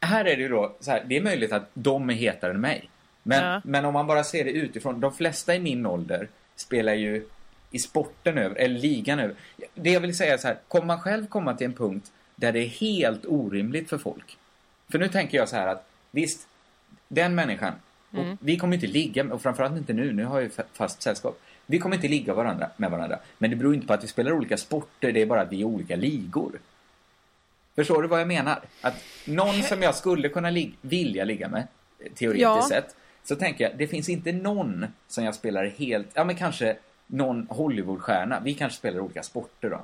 Här är det ju då, så här, det är möjligt att de är hetare än mig. Men, Ja. men om man bara ser det utifrån, de flesta i min ålder spelar ju i sporten över, eller ligan över. Det jag vill säga är så här, kommer man själv komma till en punkt där det är helt orimligt för folk? För nu tänker jag så här att, visst, den människan, Mm. vi kommer inte ligga, och framförallt inte nu, nu har jag ju fa- fast sällskap. Vi kommer inte ligga varandra, med varandra. Men det beror inte på att vi spelar olika sporter, det är bara att vi är olika ligor. Förstår du vad jag menar? Att någon som jag skulle kunna lig- vilja ligga med, teoretiskt Ja. sett, så tänker jag, det finns inte någon som jag spelar helt, ja men kanske någon Hollywoodstjärna, vi kanske spelar olika sporter då.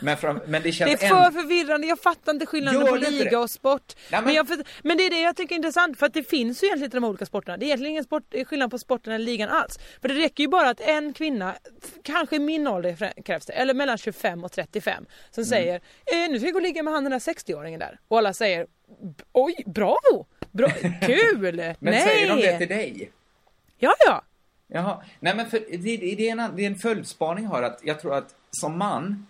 Men, fram, men det Det känns är för förvirrande, jag fattar inte skillnaden på det liga det? och sport. Nej, men... men- jag, men det är det jag tycker är intressant för att det finns ju egentligen inte de olika sporterna. Det är egentligen ingen sport, skillnad på sporten eller ligan alls. För det räcker ju bara att en kvinna, kanske i min ålder krävs det, eller mellan 25 och 35, som Mm. säger eh, nu ska jag gå och ligga med han den där 60-åringen där. Och alla säger oj, bravo! Bra, kul! Men Nej! säger de det till dig? Ja, ja. Jaha, nej men för, det, det, det, är en, det är en följdspaning jag har att jag tror att som man,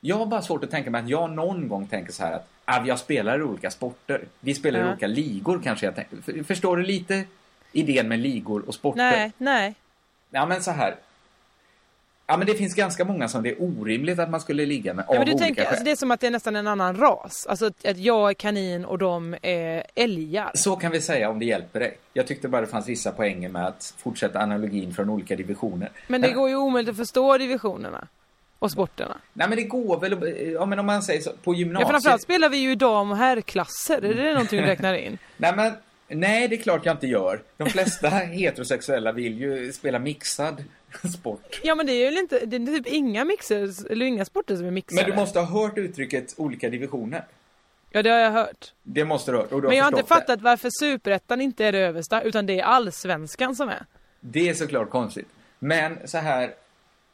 jag har bara svårt att tänka mig att jag någon gång tänker så här att ah, jag spelar i olika sporter. Vi spelar i Ja. olika ligor kanske jag tänker. För, förstår du lite idén med ligor och sporter? Nej, nej. Ja men så här. Ja men det finns ganska många som det är orimligt att man skulle ligga med av Ja, men du olika tänker, skäl. alltså, det är som att det är nästan en annan ras. Alltså att, att jag är kanin och de är älgar. Så kan vi säga om det hjälper dig. Jag tyckte bara det fanns vissa poänger med att fortsätta analogin från olika divisioner. Men det går ju omöjligt att förstå divisionerna. Och sporterna. Nej men det går väl, att- ja men om man säger så, på Ja, gymnasiet. framförallt spelar vi ju dam och herrklasser. Är det någonting du räknar in? Nej men, nej det är klart jag inte gör. De flesta heterosexuella vill ju spela mixad sport. Ja men det är ju inte, det är typ inga mixer, eller inga sporter som är mixade. Men du måste ha hört uttrycket olika divisioner. Ja det har jag hört. Det måste du ha hört. Och du Men jag har inte fattat varför superettan inte är det översta, utan det är allsvenskan som är. Det. det är såklart konstigt. Men så här,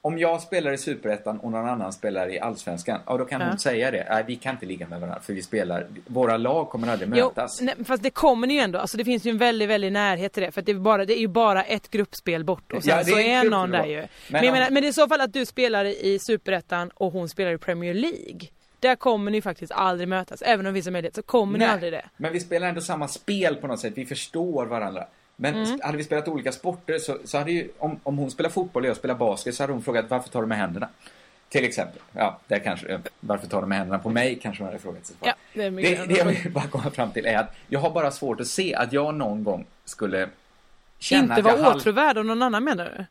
om jag spelar i Superettan och någon annan spelar i Allsvenskan, ja då kan Ja. hon säga det. Nej, vi kan inte ligga med varandra för vi spelar, våra lag kommer aldrig mötas. Jo, nej, fast det kommer ni ju ändå. Alltså det finns ju en väldigt, väldigt närhet till det. För att det är, bara, det är ju bara ett gruppspel bort och sen Ja, det så är någon där ju. Men, Men jag menar, men det är i så fall att du spelar i Superettan och hon spelar i Premier League. Där kommer ni faktiskt aldrig mötas. Även om vi som möjlighet så kommer ni Nej, aldrig det. Men vi spelar ändå samma spel på något sätt. Vi förstår varandra. Men Mm. hade vi spelat olika sporter så, så hade ju, om, om hon spelar fotboll och jag spelar basket så hade hon frågat varför tar du med händerna? Till exempel. Ja, där kanske, eh, varför tar du med händerna på mig kanske hon hade frågat sig. Ja, det är Det, det jag vill bara komma fram till är att jag har bara svårt att se att jag någon gång skulle känna Inte vara halv- åtråvärd av någon annan menar du?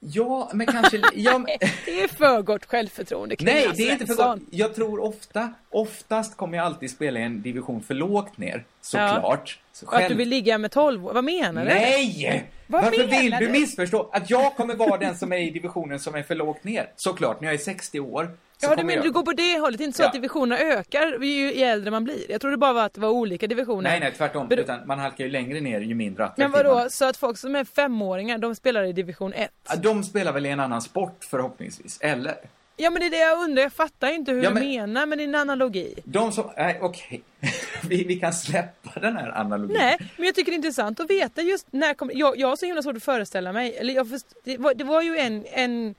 Ja, men kanske... Ja, Det är för gott självförtroende Nej, det är inte för gott. Jag tror ofta, oftast kommer jag alltid spela i en division för lågt ner. Såklart. Så Och att du själv- vill ligga med 12 Vad menar du? Nej! Vad Varför vill du du? missförstå? Att jag kommer vara den som är i divisionen som är för lågt ner. Såklart, när jag är 60 år. Ja, du menar jag... du går på det hållet, inte så Ja. att divisionerna ökar ju, ju äldre man blir. Jag trodde bara var att det var olika divisioner. Nej, nej, tvärtom. Men- Utan man halkar ju längre ner ju mindre attraktiv Men man vadå, är. så att folk som är femåringar, de spelar i division 1? Ja, De spelar väl i en annan sport förhoppningsvis, eller? Ja men det är det jag undrar, jag fattar inte hur Ja, du men- menar med din analogi. De som, nej okej. vi, vi kan släppa den här analogin. Nej, men jag tycker det är intressant att veta just när kommer, jag, jag har så himla svårt att föreställa mig, eller jag först, det, var, det var ju en, en,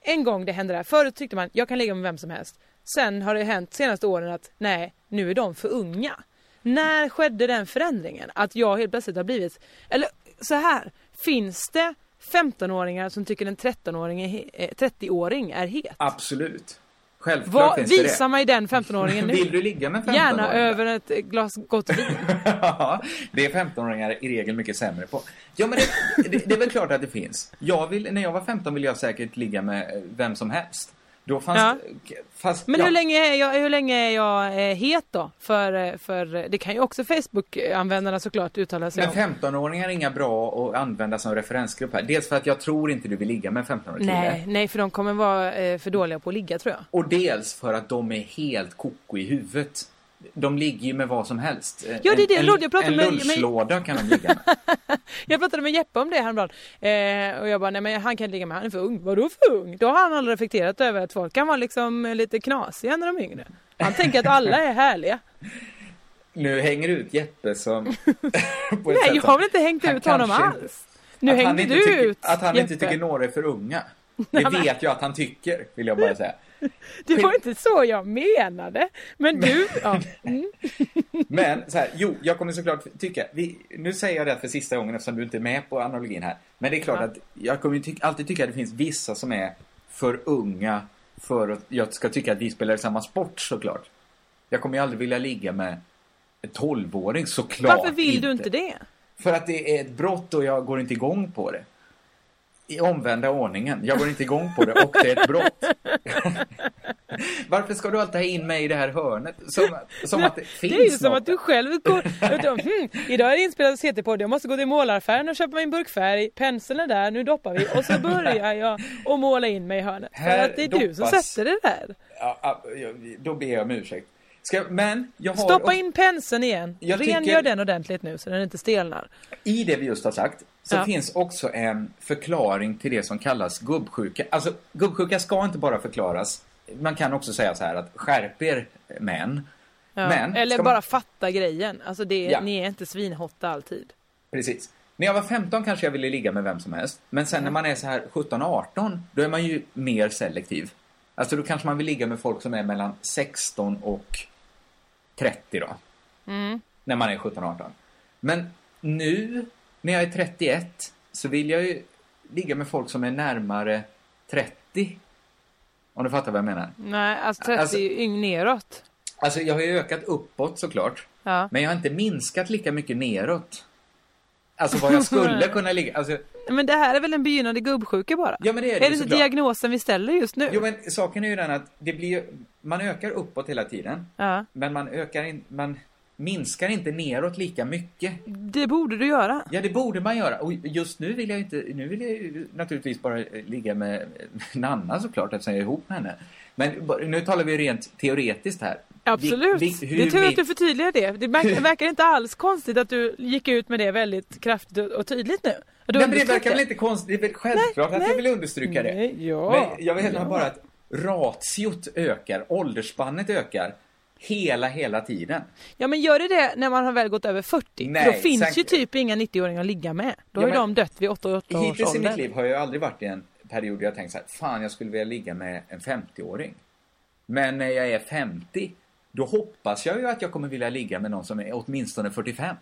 en gång det hände där. Förut tyckte man, jag kan ligga med vem som helst. Sen har det hänt senaste åren att, nej, nu är de för unga. När skedde den förändringen? Att jag helt plötsligt har blivit, eller så här, finns det 15-åringar som tycker en 13-åring är, he- eh, 30-åring är het? Absolut. Självklart Vad, finns det visa det. mig den 15-åringen nu. Vill du ligga med 15 Gärna över ett glas gott vin. Ja, det är 15-åringar i regel mycket sämre på. Ja, men det, det, det är väl klart att det finns. Jag vill, när jag var 15 ville jag säkert ligga med vem som helst. Då fanns Ja. Fast, Men ja, hur länge är jag, hur länge är jag eh, het då? För, eh, för eh, det kan ju också Facebook-användarna såklart uttala sig Men om. 15-åringar är inga bra att använda som referensgrupp här. Dels för att jag tror inte du vill ligga med en 15-årig kille. Nej, nej, för de kommer vara för dåliga på att ligga tror jag. Och dels för att de är helt koko i huvudet. De ligger ju med vad som helst. Ja, det är det en, jag pratade en med- lunchlåda kan de ligga med. Jag pratade med Jeppe om det häromdagen. Eh, och jag bara, nej men han kan inte ligga med, han är för ung. Vadå för ung? Då har han aldrig reflekterat över att folk kan vara liksom lite knasiga när de är yngre. Han tänker att alla är härliga. Nu hänger du ut Jeppe som... Nej, jag har väl inte hängt ut honom alls. Nu hängde inte du tycker, ut Att han inte Jeppe. tycker några är för unga. Det vet jag att han tycker, vill jag bara säga. Det var inte så jag menade. Men du, ja. Mm. Men så här, jo, jag kommer såklart tycka, vi, nu säger jag det för sista gången eftersom du inte är med på analogin här. Men det är klart Ja. att jag kommer ty- alltid tycka att det finns vissa som är för unga för att jag ska tycka att vi spelar samma sport såklart. Jag kommer ju aldrig vilja ligga med en 12-åring såklart Varför vill du inte det? För att det är ett brott och jag går inte igång på det. I omvända ordningen. Jag går inte igång på det och det är ett brott. Varför ska du alltid ha in mig i det här hörnet? Som, som att det finns Det är ju som något. att du själv går... hmm, idag är det inspelat CT-podd, jag måste gå till målaraffären och köpa mig en burk färg. Penseln är där, nu doppar vi. Och så börjar jag att måla in mig i hörnet. För Här att det är du som doppas- sätter det där. Ja, då ber jag om ursäkt. Jag- men jag har... Stoppa in penseln igen. Jag Rengör tycker- den ordentligt nu så den inte stelnar. I det vi just har sagt så Ja. finns också en förklaring till det som kallas gubbsjuka. Alltså, gubbsjuka ska inte bara förklaras. Man kan också säga så här att skärp er män. Ja. Men, Eller man- bara fatta grejen. Alltså det, Ja. ni är inte svinhotta alltid. Precis. När jag var 15 kanske jag ville ligga med vem som helst. Men sen när man är så här 17-18, då är man ju mer selektiv. Alltså då kanske man vill ligga med folk som är mellan 16 och 30 då. Mm. När man är 17-18. Men nu, när jag är 31, så vill jag ju ligga med folk som är närmare 30. Om du fattar vad jag menar. Nej, alltså 30 Alltså- är ju neråt. Alltså jag har ju ökat uppåt såklart. Ja. Men jag har inte minskat lika mycket neråt. Alltså vad jag skulle kunna ligga. Alltså, Men det här är väl en begynnande gubbsjuka bara? Ja, men det är det är det inte diagnosen vi ställer just nu? Jo men saken är ju den att det blir ju, man ökar uppåt hela tiden. Ja. Men man ökar in, man minskar inte neråt lika mycket. Det borde du göra. Ja det borde man göra. Och just nu vill jag inte, nu vill jag ju naturligtvis bara eh, ligga med Nanna såklart eftersom jag är ihop med henne. Men nu talar vi rent teoretiskt här. Absolut. Vi- vi- hur det är tur att du förtydligar det. Det verkar, inte alls konstigt att du gick ut med det väldigt kraftigt och- tydligt nu. Du Nej, men det verkar väl inte konstigt? Det är väl självklart Nej, att jag nej. vill understryka det. Nej, ja. Men jag menar Ja. bara att ratiot ökar, åldersspannet ökar. Hela, hela tiden. Ja men gör det det när man har väl gått över 40? Nej, För då finns säkert. ju typ inga 90-åringar att ligga med. Då Ja, har ju men- de dött vid 88 års Hittills i ålder. mitt liv har jag aldrig varit i en period där jag tänkt så här, fan jag skulle vilja ligga med en 50-åring. Men när jag är 50, då hoppas jag ju att jag kommer vilja ligga med någon som är åtminstone 45.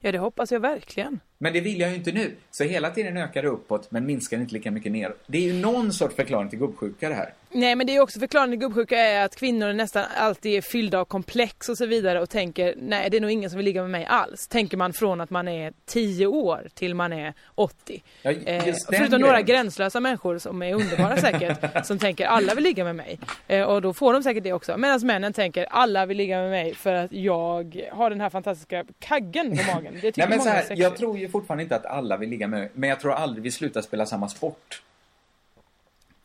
Ja det hoppas jag verkligen. Men det vill jag ju inte nu. Så hela tiden ökar det uppåt, men minskar inte lika mycket ner. Det är ju någon sorts förklaring till gubbsjuka det här. Nej men det är också förklaringen till gubbsjuka är att kvinnor nästan alltid är fyllda av komplex och så vidare och tänker nej det är nog ingen som vill ligga med mig alls. Tänker man från att man är 10 år till man är 80. Ja, Eh, förutom några gränslösa människor som är underbara säkert som tänker alla vill ligga med mig. Eh, och då får de säkert det också. Medan männen tänker alla vill ligga med mig för att jag har den här fantastiska kaggen på magen. Det tycker Nej men många så är här, sexigt. jag tror ju fortfarande inte att alla vill ligga med men jag tror aldrig vi slutar spela samma sport.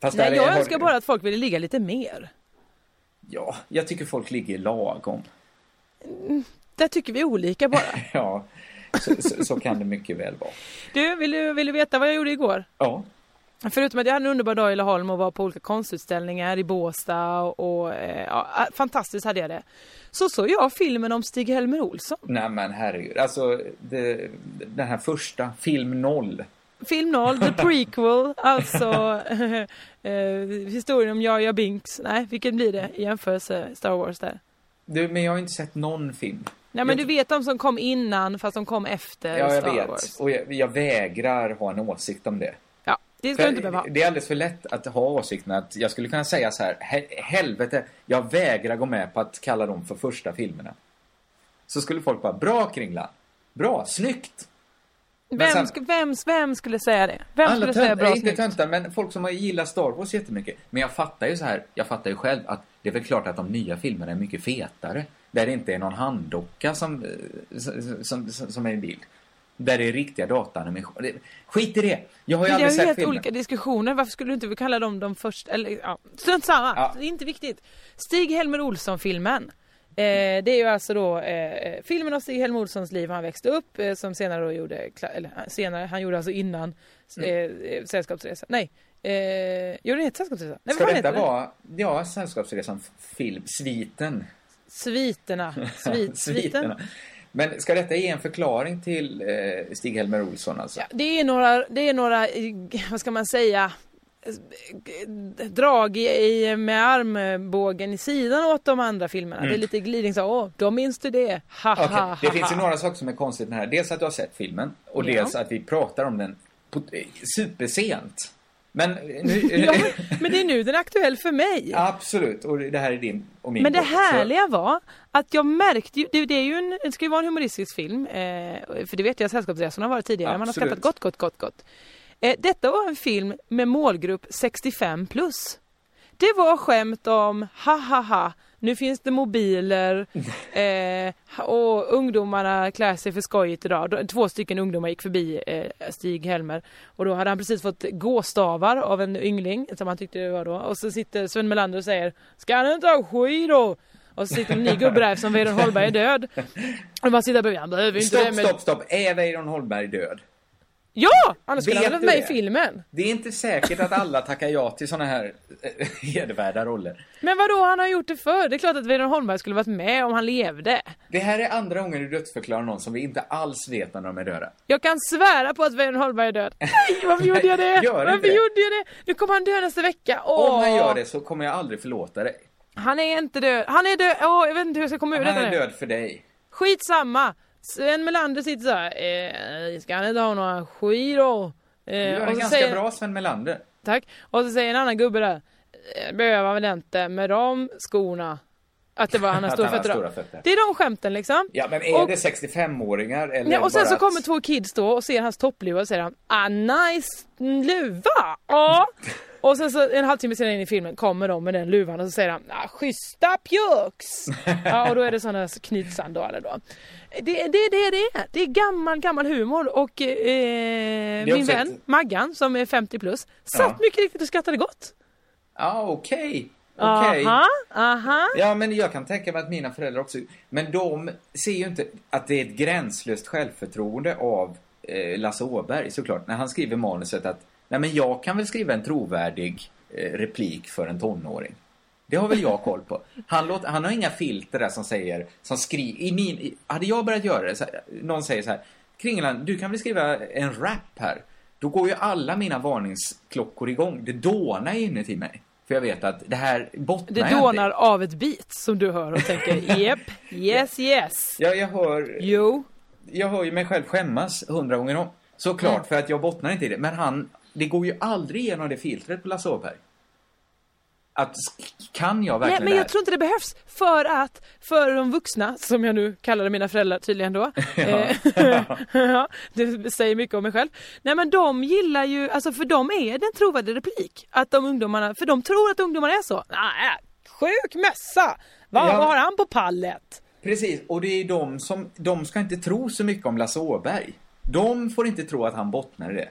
Fast Nej, jag är- önskar bara att folk ville ligga lite mer. Ja, jag tycker folk ligger lagom. Där tycker vi olika bara. Ja, så, så, så kan det mycket väl vara. Du, vill du, vill du veta vad jag gjorde igår? Ja. Förutom att jag hade en underbar dag i Laholm och var på olika konstutställningar i Båstad och, och eh, ja, fantastiskt hade jag det. Så såg jag filmen om Stig-Helmer Olsson. Nej men herregud, alltså det, den här första, film noll. Film 0, the prequel, alltså eh, historien om Jar Binks. Nej, vilken blir det i jämförelse Star Wars där? Du, men jag har inte sett någon film. Nej men jag, du vet de som kom innan fast de kom efter Ja, jag Star vet. Wars. Och jag, jag vägrar ha en åsikt om det. Det ska För du inte behöva. Det är alldeles för lätt att ha åsikten att jag skulle kunna säga så här, "Hel- helvete, jag vägrar gå med på att kalla dem för första filmerna. Så skulle folk bara, bra Kringlan, bra, snyggt. Vem, sen- sk- vem, vem skulle säga det? Vem Alla skulle säga bra inte snyggt? töntar, men folk som har gillat Star Wars jättemycket. Men jag fattar ju så här, jag fattar ju själv att det är väl klart att de nya filmerna är mycket fetare. Där det inte är någon handdocka som, eh, som, som, som är i bild. Där det är riktiga dataanimationer. Skit i det! Jag har ju aldrig ju sett helt filmen. olika diskussioner. Varför skulle du inte kalla dem de första? Eller ja, strunt samma. Ja. Det är inte viktigt. Stig-Helmer Olsson-filmen. Eh, det är ju alltså då eh, filmen om Stig-Helmer Olssons liv. Han växte upp eh, som senare då gjorde, eller eh, senare, han gjorde alltså innan eh, eh, Sällskapsresa. Nej, eh, gjorde det heter Sällskapsresa? Nej, Ska detta vara, ja, Sällskapsresan film, sviten. Sviterna. Svit, sviten. Men ska detta ge en förklaring till eh, Stig-Helmer Olsson alltså? Ja, det är några, det är några, eh, vad ska man säga, drag i, i, med armbågen i sidan åt de andra filmerna. Mm. Det är lite glidning så, åh, då minns du det, ha Okej, ha det ha, finns ju några saker som är konstigt med det här. Dels att du har sett filmen och Ja. dels att vi pratar om den på, eh, supersent. Men nu... Ja, men det är nu den är aktuell för mig. Absolut, och det här är din och min Men det bok. Så- härliga var att jag märkte ju, det, det är ju en, det ska ju vara en humoristisk film, eh, för det vet jag att Sällskapsresorna har varit tidigare, man har Absolut. skrattat gott, gott, gott, gott. Eh, detta var en film med målgrupp 65 plus. Det var skämt om, ha ha ha, nu finns det mobiler eh, och ungdomarna klär sig för skojigt idag. Då- Två stycken ungdomar gick förbi eh, Stig-Helmer och då hade han precis fått gåstavar av en yngling som han tyckte det var då. Och så sitter Sven Melander och säger Ska han inte ha skidor? Och så sitter ny gubbe där som Weiron Holmberg är död. Och man sitter bredvid, han behöver inte Stopp, det men... stopp, stopp. Är Weiron Holmberg död? Ja! Annars skulle han vara med i filmen. Det är inte säkert att alla tackar ja till såna här eh, hedervärda roller. Men vad då han har gjort det för? Det är klart att Weiron Holmberg skulle varit med om han levde. Det här är andra gången du dödsförklarar någon som vi inte alls vet när de är döda. Jag kan svära på att Weiron Holmberg är död. Nej, varför gjorde jag det? Gör varför det. gjorde jag det? Nu kommer han dö nästa vecka. Åh. Om han gör det så kommer jag aldrig förlåta dig. Han är inte död. Han är död. Åh, jag vet inte hur jag ska komma ur Han detta är nu. död för dig. Skitsamma. Sven Melander sitter så här. Eh, ska han inte ha några skidor? Du Eh, en så ganska säger- bra Sven Melander. Tack. Och så säger en annan gubbe där. "Eh, Behöver han väl inte med de skorna. Att det var han har stora fötter. då. stora fötter. Det är de skämten liksom. Ja, men är Och- det 65-åringar eller Ja, och sen så att- kommer två kids då och ser hans toppluva och säger han ah nice luva! Ja! Och sen så en halvtimme senare in i filmen kommer de med den luvan och så säger han ah, schyssta pjux! Ja och då är det sådana knytsandaler då. Det är det, det, det är. Det är gammal, gammal humor och eh, min vän ett- Maggan som är 50 plus satt Ja. mycket riktigt och skrattade gott. Ja, okej. okej. Aha, aha. Ja, men jag kan tänka mig att mina föräldrar också... Men de ser ju inte att det är ett gränslöst självförtroende av eh, Lasse Åberg såklart. När han skriver manuset att nej men jag kan väl skriva en trovärdig eh, replik för en tonåring. Det har väl jag koll på. Han, låter, han har inga filter där som säger, som skriver, i min, i, hade jag börjat göra det, så här, någon säger så här, Kringland, du kan väl skriva en rap här? Då går ju alla mina varningsklockor igång. Det dånar inuti mig. För jag vet att det här bottnar Det inte dånar av ett beat som du hör och tänker yep, yes, yes. Ja, jag hör... Jo. Jag hör ju mig själv skämmas hundra gånger om. Såklart, Mm. för att jag bottnar inte i det. Men han, det går ju aldrig igenom det filtret på Lasse Åberg. Att, kan jag Nej, verkligen men det jag tror inte det behövs för att för de vuxna, som jag nu kallade mina föräldrar tydligen då. eh, ja, det säger mycket om mig själv. Nej men de gillar ju, alltså för dem är det en trovärdig replik. Att de ungdomarna, för de tror att ungdomar är så. Nej, sjuk mössa! Vad, Ja. vad har han på pallet? Precis, och det är de som, de ska inte tro så mycket om Lasse Åberg. De får inte tro att han bottnar i det.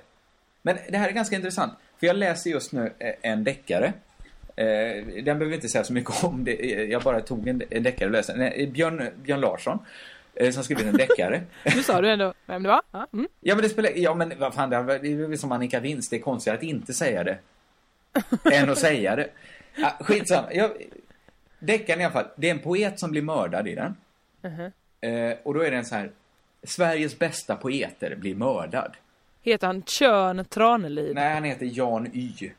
Men det här är ganska intressant, för jag läser just nu eh, en deckare. Eh, den behöver vi inte säga så mycket om, det, jag bara tog en, deckare och läste. Björn, Björn Larsson, eh, som skrivit en deckare. Nu sa du ändå vem det var. Ja, mm. Ja men det spelar, ja men vad fan, det är väl som Annika Vinst, det är konstigt att inte säga det. än att säga det. Ja, skitsamma. Jag, deckaren i alla fall, det är en poet som blir mördad i den. Mhm. Eh, och då är det en så här, Sveriges bästa poeter blir mördad. Heter han Tjörn Tranelid? Nej, han heter Jan Y.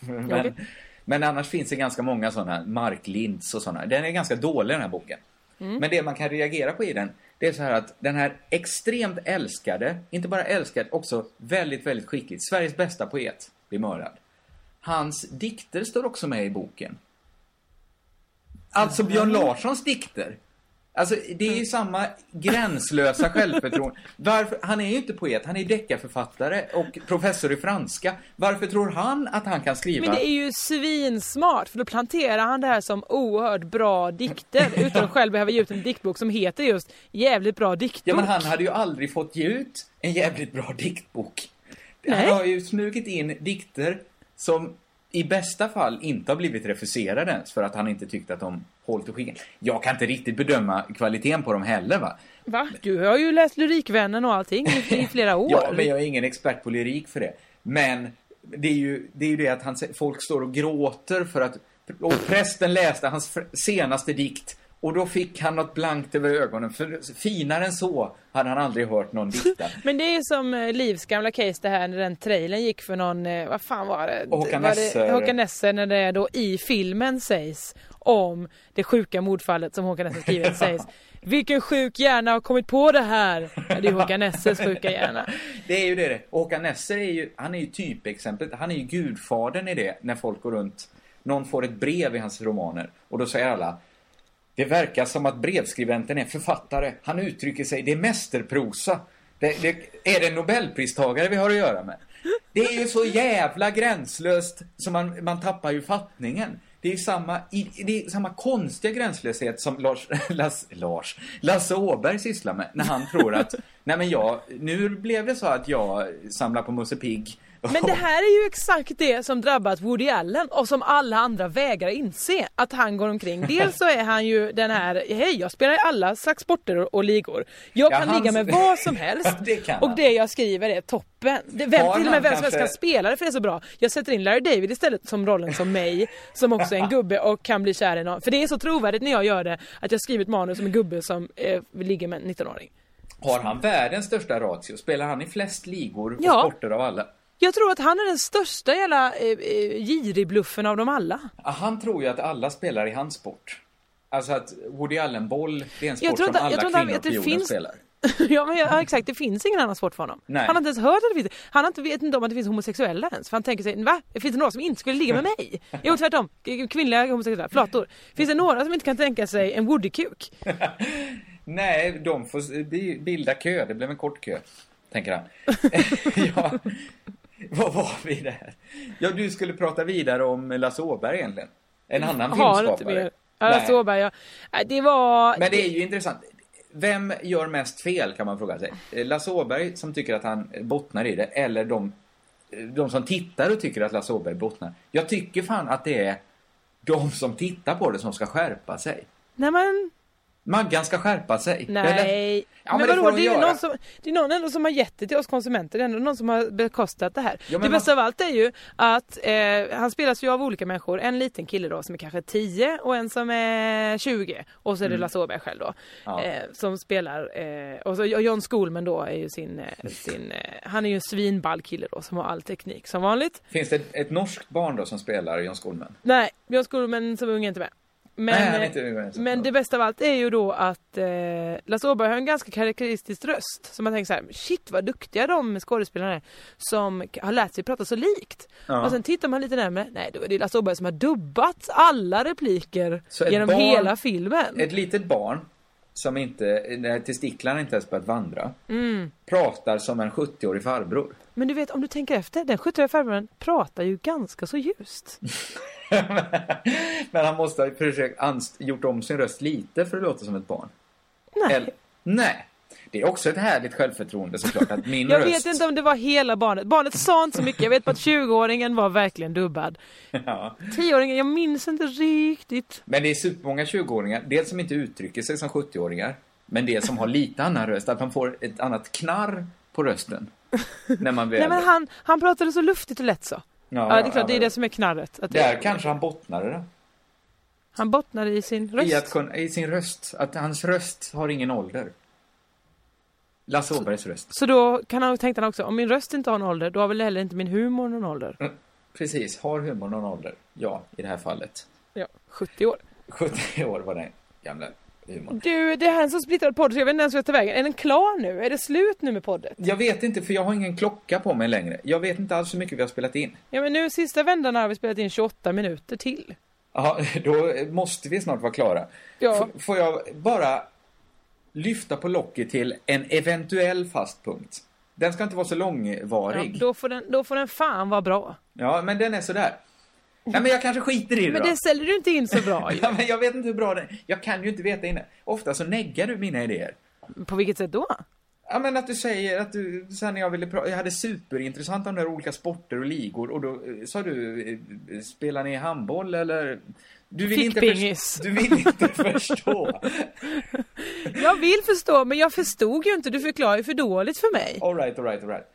men, Okej. men annars finns det ganska många sådana, Mark Lintz och sådana. Den är ganska dålig den här boken. Mm. Men det man kan reagera på i den, det är så här att den här extremt älskade, inte bara älskad, också väldigt, väldigt skickligt, Sveriges bästa poet blir mördad. Hans dikter står också med i boken. Alltså Björn Larssons dikter. Alltså det är ju samma gränslösa självförtroende. Varför, han är ju inte poet, han är deckarförfattare och professor i franska. Varför tror han att han kan skriva? Men det är ju svinsmart för då planterar han det här som oerhört bra dikter utan att själv behöva ge ut en diktbok som heter just jävligt bra diktbok. Ja, men han hade ju aldrig fått ge ut en jävligt bra diktbok. Nej. Han har ju smugit in dikter som i bästa fall inte har blivit refuserade ens för att han inte tyckte att de hållit och skickade. Jag kan inte riktigt bedöma kvaliteten på dem heller va. Va? Du har ju läst Lyrikvännen och allting i, flera år. Ja, men jag är ingen expert på lyrik för det. Men det är ju det, är ju det att han, folk står och gråter för att... Och prästen läste hans senaste dikt och då fick han något blankt över ögonen. För finare än så hade han aldrig hört någon dikta. Men det är som eh, Livs gamla case det här när den trailern gick för någon, eh, vad fan var det? Håkan Nesser. Håkan Nesser när det då i filmen sägs om det sjuka mordfallet som Håkan Nesser skrivit sägs Vilken sjuk hjärna har kommit på det här? Ja, det är Håkan Nessers sjuka hjärna. Det är ju det. Håkan Nesser är ju, han är ju typexemplet. Han är ju gudfadern i det när folk går runt. Någon får ett brev i hans romaner och då säger alla det verkar som att brevskribenten är författare. Han uttrycker sig, det är mästerprosa. Det, det, är det en nobelpristagare vi har att göra med? Det är ju så jävla gränslöst så man, man tappar ju fattningen. Det är samma, det är samma konstiga gränslöshet som Lars, Lass, Lars, Lasse Åberg sysslar med när han tror att nej men jag, nu blev det så att jag samlar på Musse Pigg. Men det här är ju exakt det som drabbat Woody Allen och som alla andra vägrar inse att han går omkring. Dels så är han ju den här, hej jag spelar i alla slags sporter och, ligor. Jag Ja, kan han- ligga med vad som helst Ja, det kan och det jag skriver är toppen. Det, vem, till och med vem som helst kanske- kan spela det för det är så bra. Jag sätter in Larry David istället som rollen som mig, som också är en gubbe och kan bli kär i någon. För det är så trovärdigt när jag gör det, att jag skriver ett manus som en gubbe som eh, ligger med en 19-åring. Har han världens största ratio? Spelar han i flest ligor och Ja. sporter av alla? Jag tror att han är den största jävla eh, eh, giribluffen av dem alla. Han tror ju att alla spelar i hans sport. Alltså att Woody Allen-boll, det är en sport som inte- jag alla tror han kvinnor vet på jorden finns- spelar. ja, men ja, exakt, det finns ingen annan sport för honom. Nej. Han har inte ens hört att det finns Han har inte, vet inte om att det finns homosexuella ens. För han tänker sig, va? Finns det några som inte skulle ligga med mig? Jo, tvärtom. Kvinnliga homosexuella, flator. Finns det några som inte kan tänka sig en Woody-kuk? Nej, de får bi- bilda kö. Det blev en kort kö, tänker han. ja. Vad var vi där? Ja, du skulle prata vidare om Lasse Åberg egentligen. En annan Har inte filmskapare. mer. Ja, Lasse Åberg, ja. Nej, Det var... Men det är ju intressant. Vem gör mest fel kan man fråga sig? Lasse Åberg som tycker att han bottnar i det eller de, de som tittar och tycker att Lasse Åberg bottnar. Jag tycker fan att det är de som tittar på det som ska skärpa sig. Nej men, Maggan ska skärpa sig. nej. Ja, men men det vadå, de det är, någon som, det är någon ändå som har gett det till oss konsumenter. Det är ändå någon som har bekostat det här. Ja, det man- bästa av allt är ju att eh, han spelas ju av olika människor. En liten kille då som är kanske 10 och en som är 20. Och så är det Mm. Lasse Åberg själv då. Ja. Eh, som spelar. Eh, och så och John Skolman då är ju sin, eh, sin eh, han är ju en svinball kille då som har all teknik som vanligt. Finns det ett, ett norskt barn då som spelar John Skolman? Nej, John Skolman som ung är inte med. Men, Nej, men det bästa av allt är ju då att eh, Lasse Åberg har en ganska karaktäristisk röst. Så man tänker så här, shit vad duktiga de skådespelarna är som har lärt sig prata så likt. Ja. Och sen tittar man lite närmare, nej då är det Lasse Åberg som har dubbat alla repliker genom barn- hela filmen. Ett litet barn som inte, när testiklarna inte ens börjat vandra, Mm. pratar som en 70-årig farbror. Men du vet om du tänker efter, den 70-åriga farbrorn pratar ju ganska så ljust. Men han måste ha försökt gjort om sin röst lite för att låta som ett barn. Nej. Eller, nej. Det är också ett härligt självförtroende såklart att min Jag röst... vet inte om det var hela barnet. Barnet sa inte så mycket. Jag vet bara att 20-åringen var verkligen dubbad. Ja. 10-åringen, jag minns inte riktigt. Men det är supermånga 20-åringar, dels som inte uttrycker sig som 70-åringar, men dels som har lite annan röst, att man får ett annat knarr på rösten. När man blir Nej men han, han pratade så luftigt och lätt så. Ja, det är klart, det är det som är knarret. Att det, Där kanske han bottnade det. Han bottnade i sin röst. I, att, I sin röst. Att hans röst har ingen ålder. Lasse Åbergs röst. Så då kan han, tänkte han också, om min röst inte har någon ålder, då har väl heller inte min humor någon ålder. Mm, Precis. Har humor någon ålder? Ja, i det här fallet. Ja, 70 år. 70 år var den gamla humorn. Du, det här är en så splittrad podd så jag vet inte ens hur jag tar vägen. Är den klar nu? Är det slut nu med podden? Jag vet inte, för jag har ingen klocka på mig längre. Jag vet inte alls hur mycket vi har spelat in. Ja men nu sista vändan har vi spelat in 28 minuter till. Ja, då måste vi snart vara klara. Ja. F- får jag bara lyfta på locket till en eventuell fast punkt? Den ska inte vara så Ja, långvarig. då, får den, då får den fan vara bra. Ja, men den är sådär. Ja, men jag kanske skiter i det Men då. det ställer du inte in så bra ju. Ja, men jag vet inte hur bra den Jag kan ju inte veta innan. Ofta så neggar du mina idéer. På vilket sätt då? Ja men att du säger att du, sen när jag ville prata, jag hade superintressant om de där olika sporter och ligor och då eh, sa du, eh, spelar ni handboll eller? Du vill inte, Fickpingis. först- du vill inte förstå. Jag vill förstå men jag förstod ju inte, du förklarar ju för dåligt för mig. Alright, alright, alright.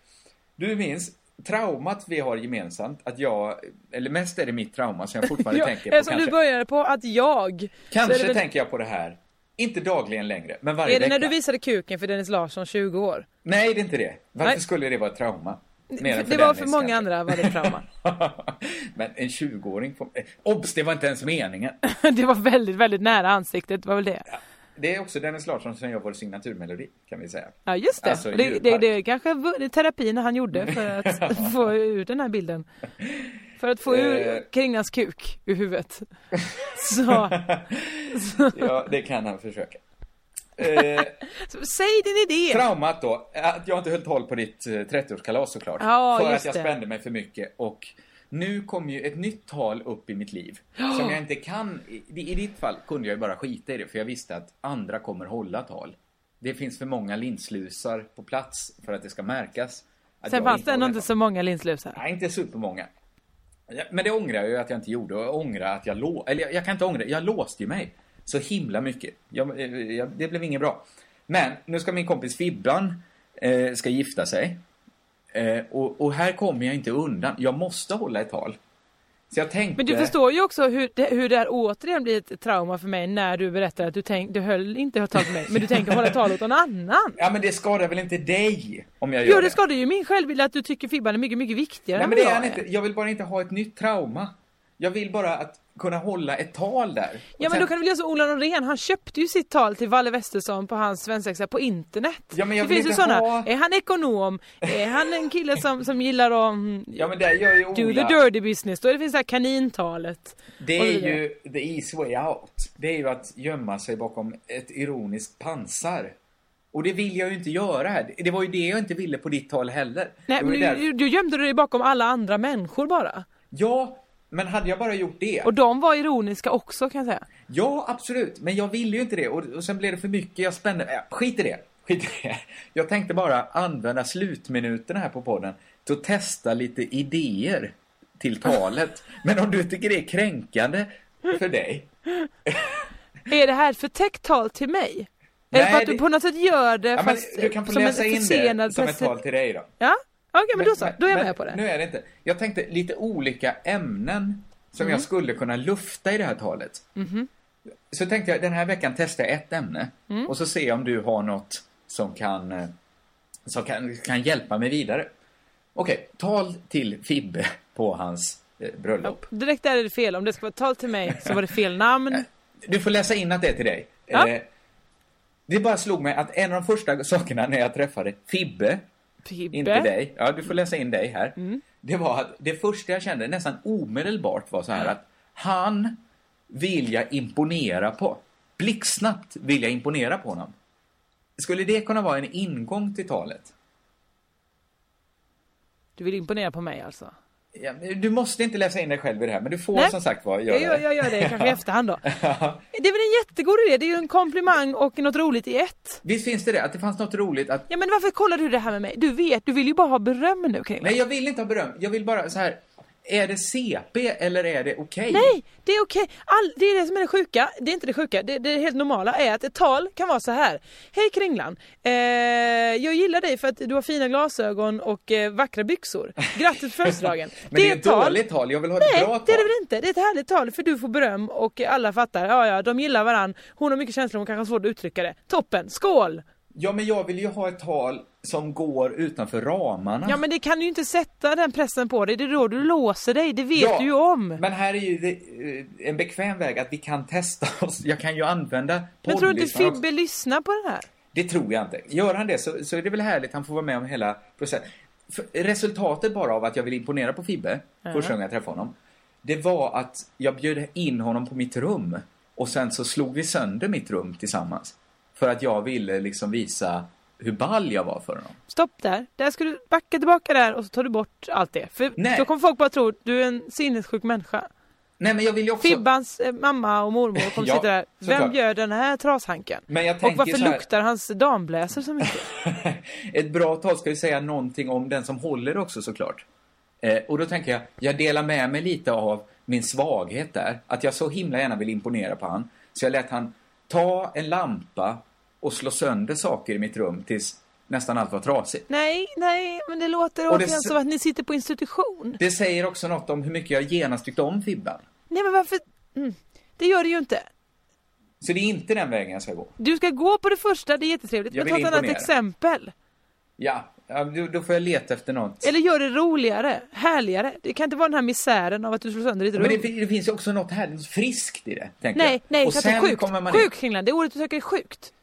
Du minns traumat vi har gemensamt, att jag, eller mest är det mitt trauma som jag fortfarande Ja, tänker på eftersom kanske. du började på att jag... Kanske väl- tänker jag på det här, inte dagligen längre, men varje Är det vecka. när du visade kuken för Dennis Larsson 20 år? Nej, det är inte det. Varför Nej. skulle det vara ett trauma? Mer det var för många kanske. andra var det trauma. Men en 20-åring får... eh, Obs, det var inte ens meningen. det var väldigt, väldigt nära ansiktet, var väl det? Det är också Dennis Larsson som gör vår signaturmelodi, kan vi säga. Ja just det. Alltså, det, det, det kanske var det terapin han gjorde för att få ut den här bilden. För att få Eh. ur Kringans kuk ur huvudet. Så, Ja, det kan han försöka. Eh, säg din idé! traumat då, att jag inte höll tal på ditt eh, 30-årskalas såklart. Ja, för att jag det. spände mig för mycket och nu kom ju ett nytt tal upp i mitt liv. Som jag inte kan, i, i ditt fall kunde jag ju bara skita i det för jag visste att andra kommer hålla tal. Det finns för många linslusar på plats för att det ska märkas. Sen fanns det ändå inte så många linslusar. Nej, inte supermånga. Men det ångrar jag ju att jag inte gjorde. Och jag ångrar att jag lå... Eller jag, jag kan inte ångra, jag låste ju mig. Så himla mycket. Jag, jag, det blev inget bra. Men nu ska min kompis Fibban eh, ska gifta sig. Eh, och, och här kommer jag inte undan. Jag måste hålla ett tal. Så jag tänkte... Men du förstår ju också hur det, hur det här återigen blir ett trauma för mig när du berättar att du, tänk, du höll inte höll tal för mig, men du tänker hålla tal åt någon annan. Ja, men det skadar väl inte dig om jag gör Jo, det? det skadar ju min självbild att du tycker Fibban är mycket, mycket viktigare Nej, men det är jag han inte. Jag vill bara inte ha ett nytt trauma. Jag vill bara att kunna hålla ett tal där. Ja men sen- då kan du väl göra som Ola Norén, han köpte ju sitt tal till Valle Westesson på hans svensexa på internet. Ja, men jag det finns ju sådana, ha- är han ekonom, är han en kille som, som gillar att mm, Ja, men där gör ju do the Ola... dirty business, då det finns det här kanintalet. Det så är ju the easy way out. Det är ju att gömma sig bakom ett ironiskt pansar. Och det vill jag ju inte göra här. Det var ju det jag inte ville på ditt tal heller. Nej det men du, du, du gömde dig bakom alla andra människor bara. Ja, men hade jag bara gjort det. Och de var ironiska också kan jag säga. Ja, absolut. Men jag ville ju inte det. Och, och sen blev det för mycket. Jag spände... Äh, skit i det. Skit i det. Jag tänkte bara använda slutminuterna här på podden till att testa lite idéer till talet. Men om du tycker det är kränkande för dig. Är det här ett förtäckt tal till mig? Eller för att du på något sätt gör det Ja, fast du kan få läsa in det som ett tal till dig då. Ja, okej men då så. Då är jag men med på det. Nu är det inte. Jag tänkte lite olika ämnen som Mm. jag skulle kunna lufta i det här talet. Mhm. Så tänkte jag, den här veckan testar jag ett ämne Mm. och så ser jag om du har något som kan, eh, som kan, kan hjälpa mig vidare. Okej, tal till Fibbe på hans eh, bröllop. Direkt där är det fel. Om det ska vara tal till mig så var det fel namn. Du får läsa in att det är till dig. Ja. Eh, det bara slog mig att en av de första sakerna när jag träffade Fibbe, Fibbe. inte dig, ja du får läsa in dig här. Mm. Det var att det första jag kände nästan omedelbart var så här att han vill jag imponera på. Blixtsnabbt vill jag imponera på honom. Skulle det kunna vara en ingång till talet? Du vill imponera på mig alltså? Ja, du måste inte läsa in dig själv i det här, men du får Nej. som sagt vara göra Jag gör, jag gör det kanske i efterhand då. Ja. Det är väl en jättegod idé? Det är ju en komplimang och något roligt i ett. Visst finns det det? Att det fanns något roligt att Ja men varför kollar du det här med mig? Du vet, du vill ju bara ha beröm nu kring Nej, jag vill inte ha beröm. Jag vill bara så här. Är det CP eller är det okej? Nej, det är okej. All, det är det som är det sjuka. Det är inte det sjuka. Det, det helt normala är att ett tal kan vara så här. Hej Kringlan. Eh, jag gillar dig för att du har fina glasögon och eh, vackra byxor. Grattis på födelsedagen. Men det är ett dåligt tal. Jag vill ha ett Nej, bra tal. det är det väl inte. Det är ett härligt tal för du får beröm och alla fattar. Ja, ja, de gillar varann. Hon har mycket känslor, hon kanske har svårt att uttrycka det. Toppen, skål! Ja, men jag vill ju ha ett tal som går utanför ramarna. Ja men det kan ju inte sätta den pressen på dig. Det är då du låser dig. Det vet Ja, du ju om. Men här är ju det, eh, en bekväm väg att vi kan testa oss. Jag kan ju använda Men tror du inte. Fibbe lyssnar på den här? Det tror jag inte. Gör han det så, så är det väl härligt. Han får vara med om hela processen. För resultatet bara av att jag vill imponera på Fibbe, Ja. första gången jag träffade honom, det var att jag bjöd in honom på mitt rum. Och sen så slog vi sönder mitt rum tillsammans. För att jag ville liksom visa hur ball jag var för honom. Stopp där. Där ska du backa tillbaka där och så tar du bort allt det. För Nej. då kommer folk bara tro du är en sinnessjuk människa. Nej men jag vill ju också... Fibbans eh, mamma och mormor kommer Ja, sitta där. Vem såklart. gör den här trashanken? Men jag Och tänker varför så här- luktar hans dambläser så mycket? Ett bra tal ska ju säga någonting om den som håller också såklart. Eh, och då tänker jag, jag delar med mig lite av min svaghet där. Att jag så himla gärna vill imponera på han. Så jag lät han ta en lampa och slå sönder saker i mitt rum tills nästan allt var trasigt. nej, nej, men det låter Och det återigen s- som att ni sitter på institution. Det säger också något om hur mycket jag genast tyckte om Fibban. Nej men varför? Mm. Det gör det ju inte. Så det är inte den vägen jag ska gå. Du ska gå på det första, det är jättetrevligt. Jag Men ta vill ett annat exempel. Ja, då, får jag leta efter något. Eller gör det roligare, härligare. Det kan inte vara den här misären av att du slår sönder ditt rum. Men det, det finns ju också något härligt friskt i det, tänker Nej, jag. nej, och det sen sjukt. kommer man Sjukt Kringland, det ordet du söker är sjukt.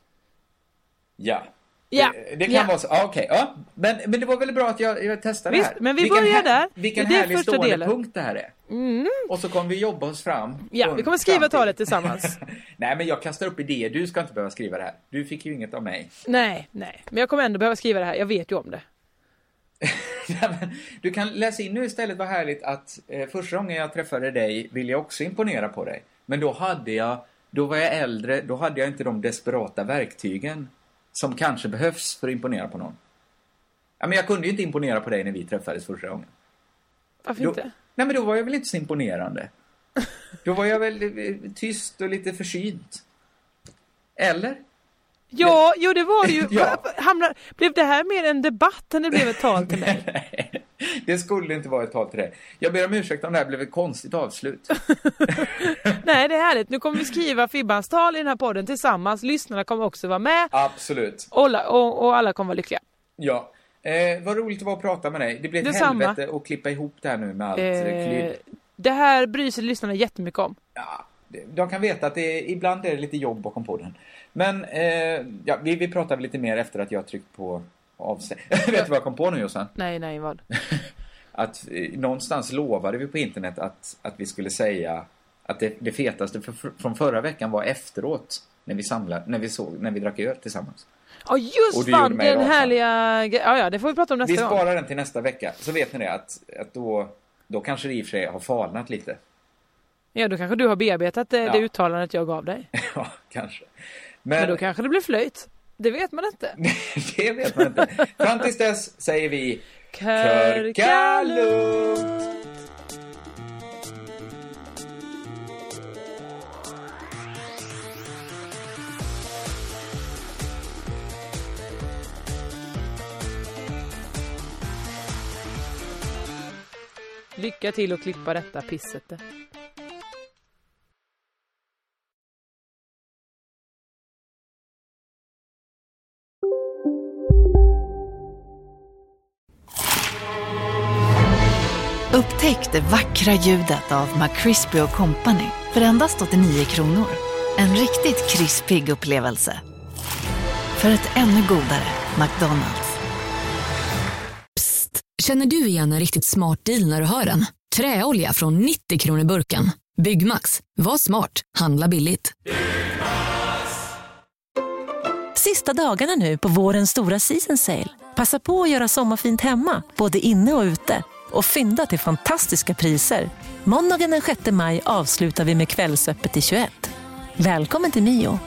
Ja. Ja. Det, det kan Ja. vara så. Ah, Okej, ja. Men, men det var väl bra att jag, jag testade Visst, det här. men vi Vilken börjar där. Vilken Det är härlig stående delen. punkt det här är. Mm. Och så kommer vi jobba oss fram. Ja, vi kommer skriva talet tillsammans. Nej, men jag kastar upp idéer. Du ska inte behöva skriva det här. Du fick ju inget av mig. Nej, nej. Men jag kommer ändå behöva skriva det här. Jag vet ju om det. Du kan läsa in nu istället vad härligt att eh, första gången jag träffade dig ville jag också imponera på dig. Men då hade jag, då var jag äldre, då hade jag inte de desperata verktygen som kanske behövs för att imponera på någon. Ja, men jag kunde ju inte imponera på dig när vi träffades första gången. Varför Då, inte? nej, men då var jag väl inte så imponerande. Då var jag väl eh, tyst och lite försynt. Eller? Ja, jo det var ju. Ja. Hamnar, blev det här mer en debatt än det blev ett tal till mig? Det skulle inte vara ett tal till dig. Jag ber om ursäkt om det här blev ett konstigt avslut. Nej, det är härligt. Nu kommer vi skriva Fibbans tal i den här podden tillsammans. Lyssnarna kommer också vara med. Absolut. Och, alla- och, och alla kommer vara lyckliga. Ja. Eh, vad roligt det var att prata med dig. Det blev ett Detsamma. helvete att klippa ihop det här nu med allt eh, det här bryr sig lyssnarna jättemycket om. De kan veta att det är, ibland är det lite jobb bakom podden. Men eh, ja, vi, vi pratar väl lite mer efter att jag tryckt på avstäng. Vet du vad jag kom på nu Jossan? Nej, nej, vad? Att eh, någonstans lovade vi på internet att, att vi skulle säga att det, det fetaste för, för, från förra veckan var efteråt. När vi samlade, när vi såg, när vi drack öl tillsammans. Ja, Och just fan, den härliga... Ja, ja, det får vi prata om nästa vi gång. sparar den till nästa vecka. Så vet ni det att, att då, då kanske det i och för sig har falnat lite. Ja, då kanske du har bearbetat det, Ja. det uttalandet jag gav dig. ja, kanske. Men, Men, då kanske det blir flöjt. Det vet man inte. det vet man inte. Fram tills dess säger vi Körka lugnt! Lycka till att klippa detta pisset. Upptäck det vackra ljudet av McCrispy Company för endast 89 kronor. En riktigt krispig upplevelse. För ett ännu godare McDonalds. Känner du igen en riktigt smart deal när du hör den? Träolja från 90 kronor burken. Byggmax. Var smart. Handla billigt. Sista dagarna nu på vårens stora season sale. Passa på att göra sommarfint hemma, både inne och ute. Och fynda till fantastiska priser. Måndagen den 6 maj avslutar vi med Kvällsöppet i 21. Välkommen till Mio.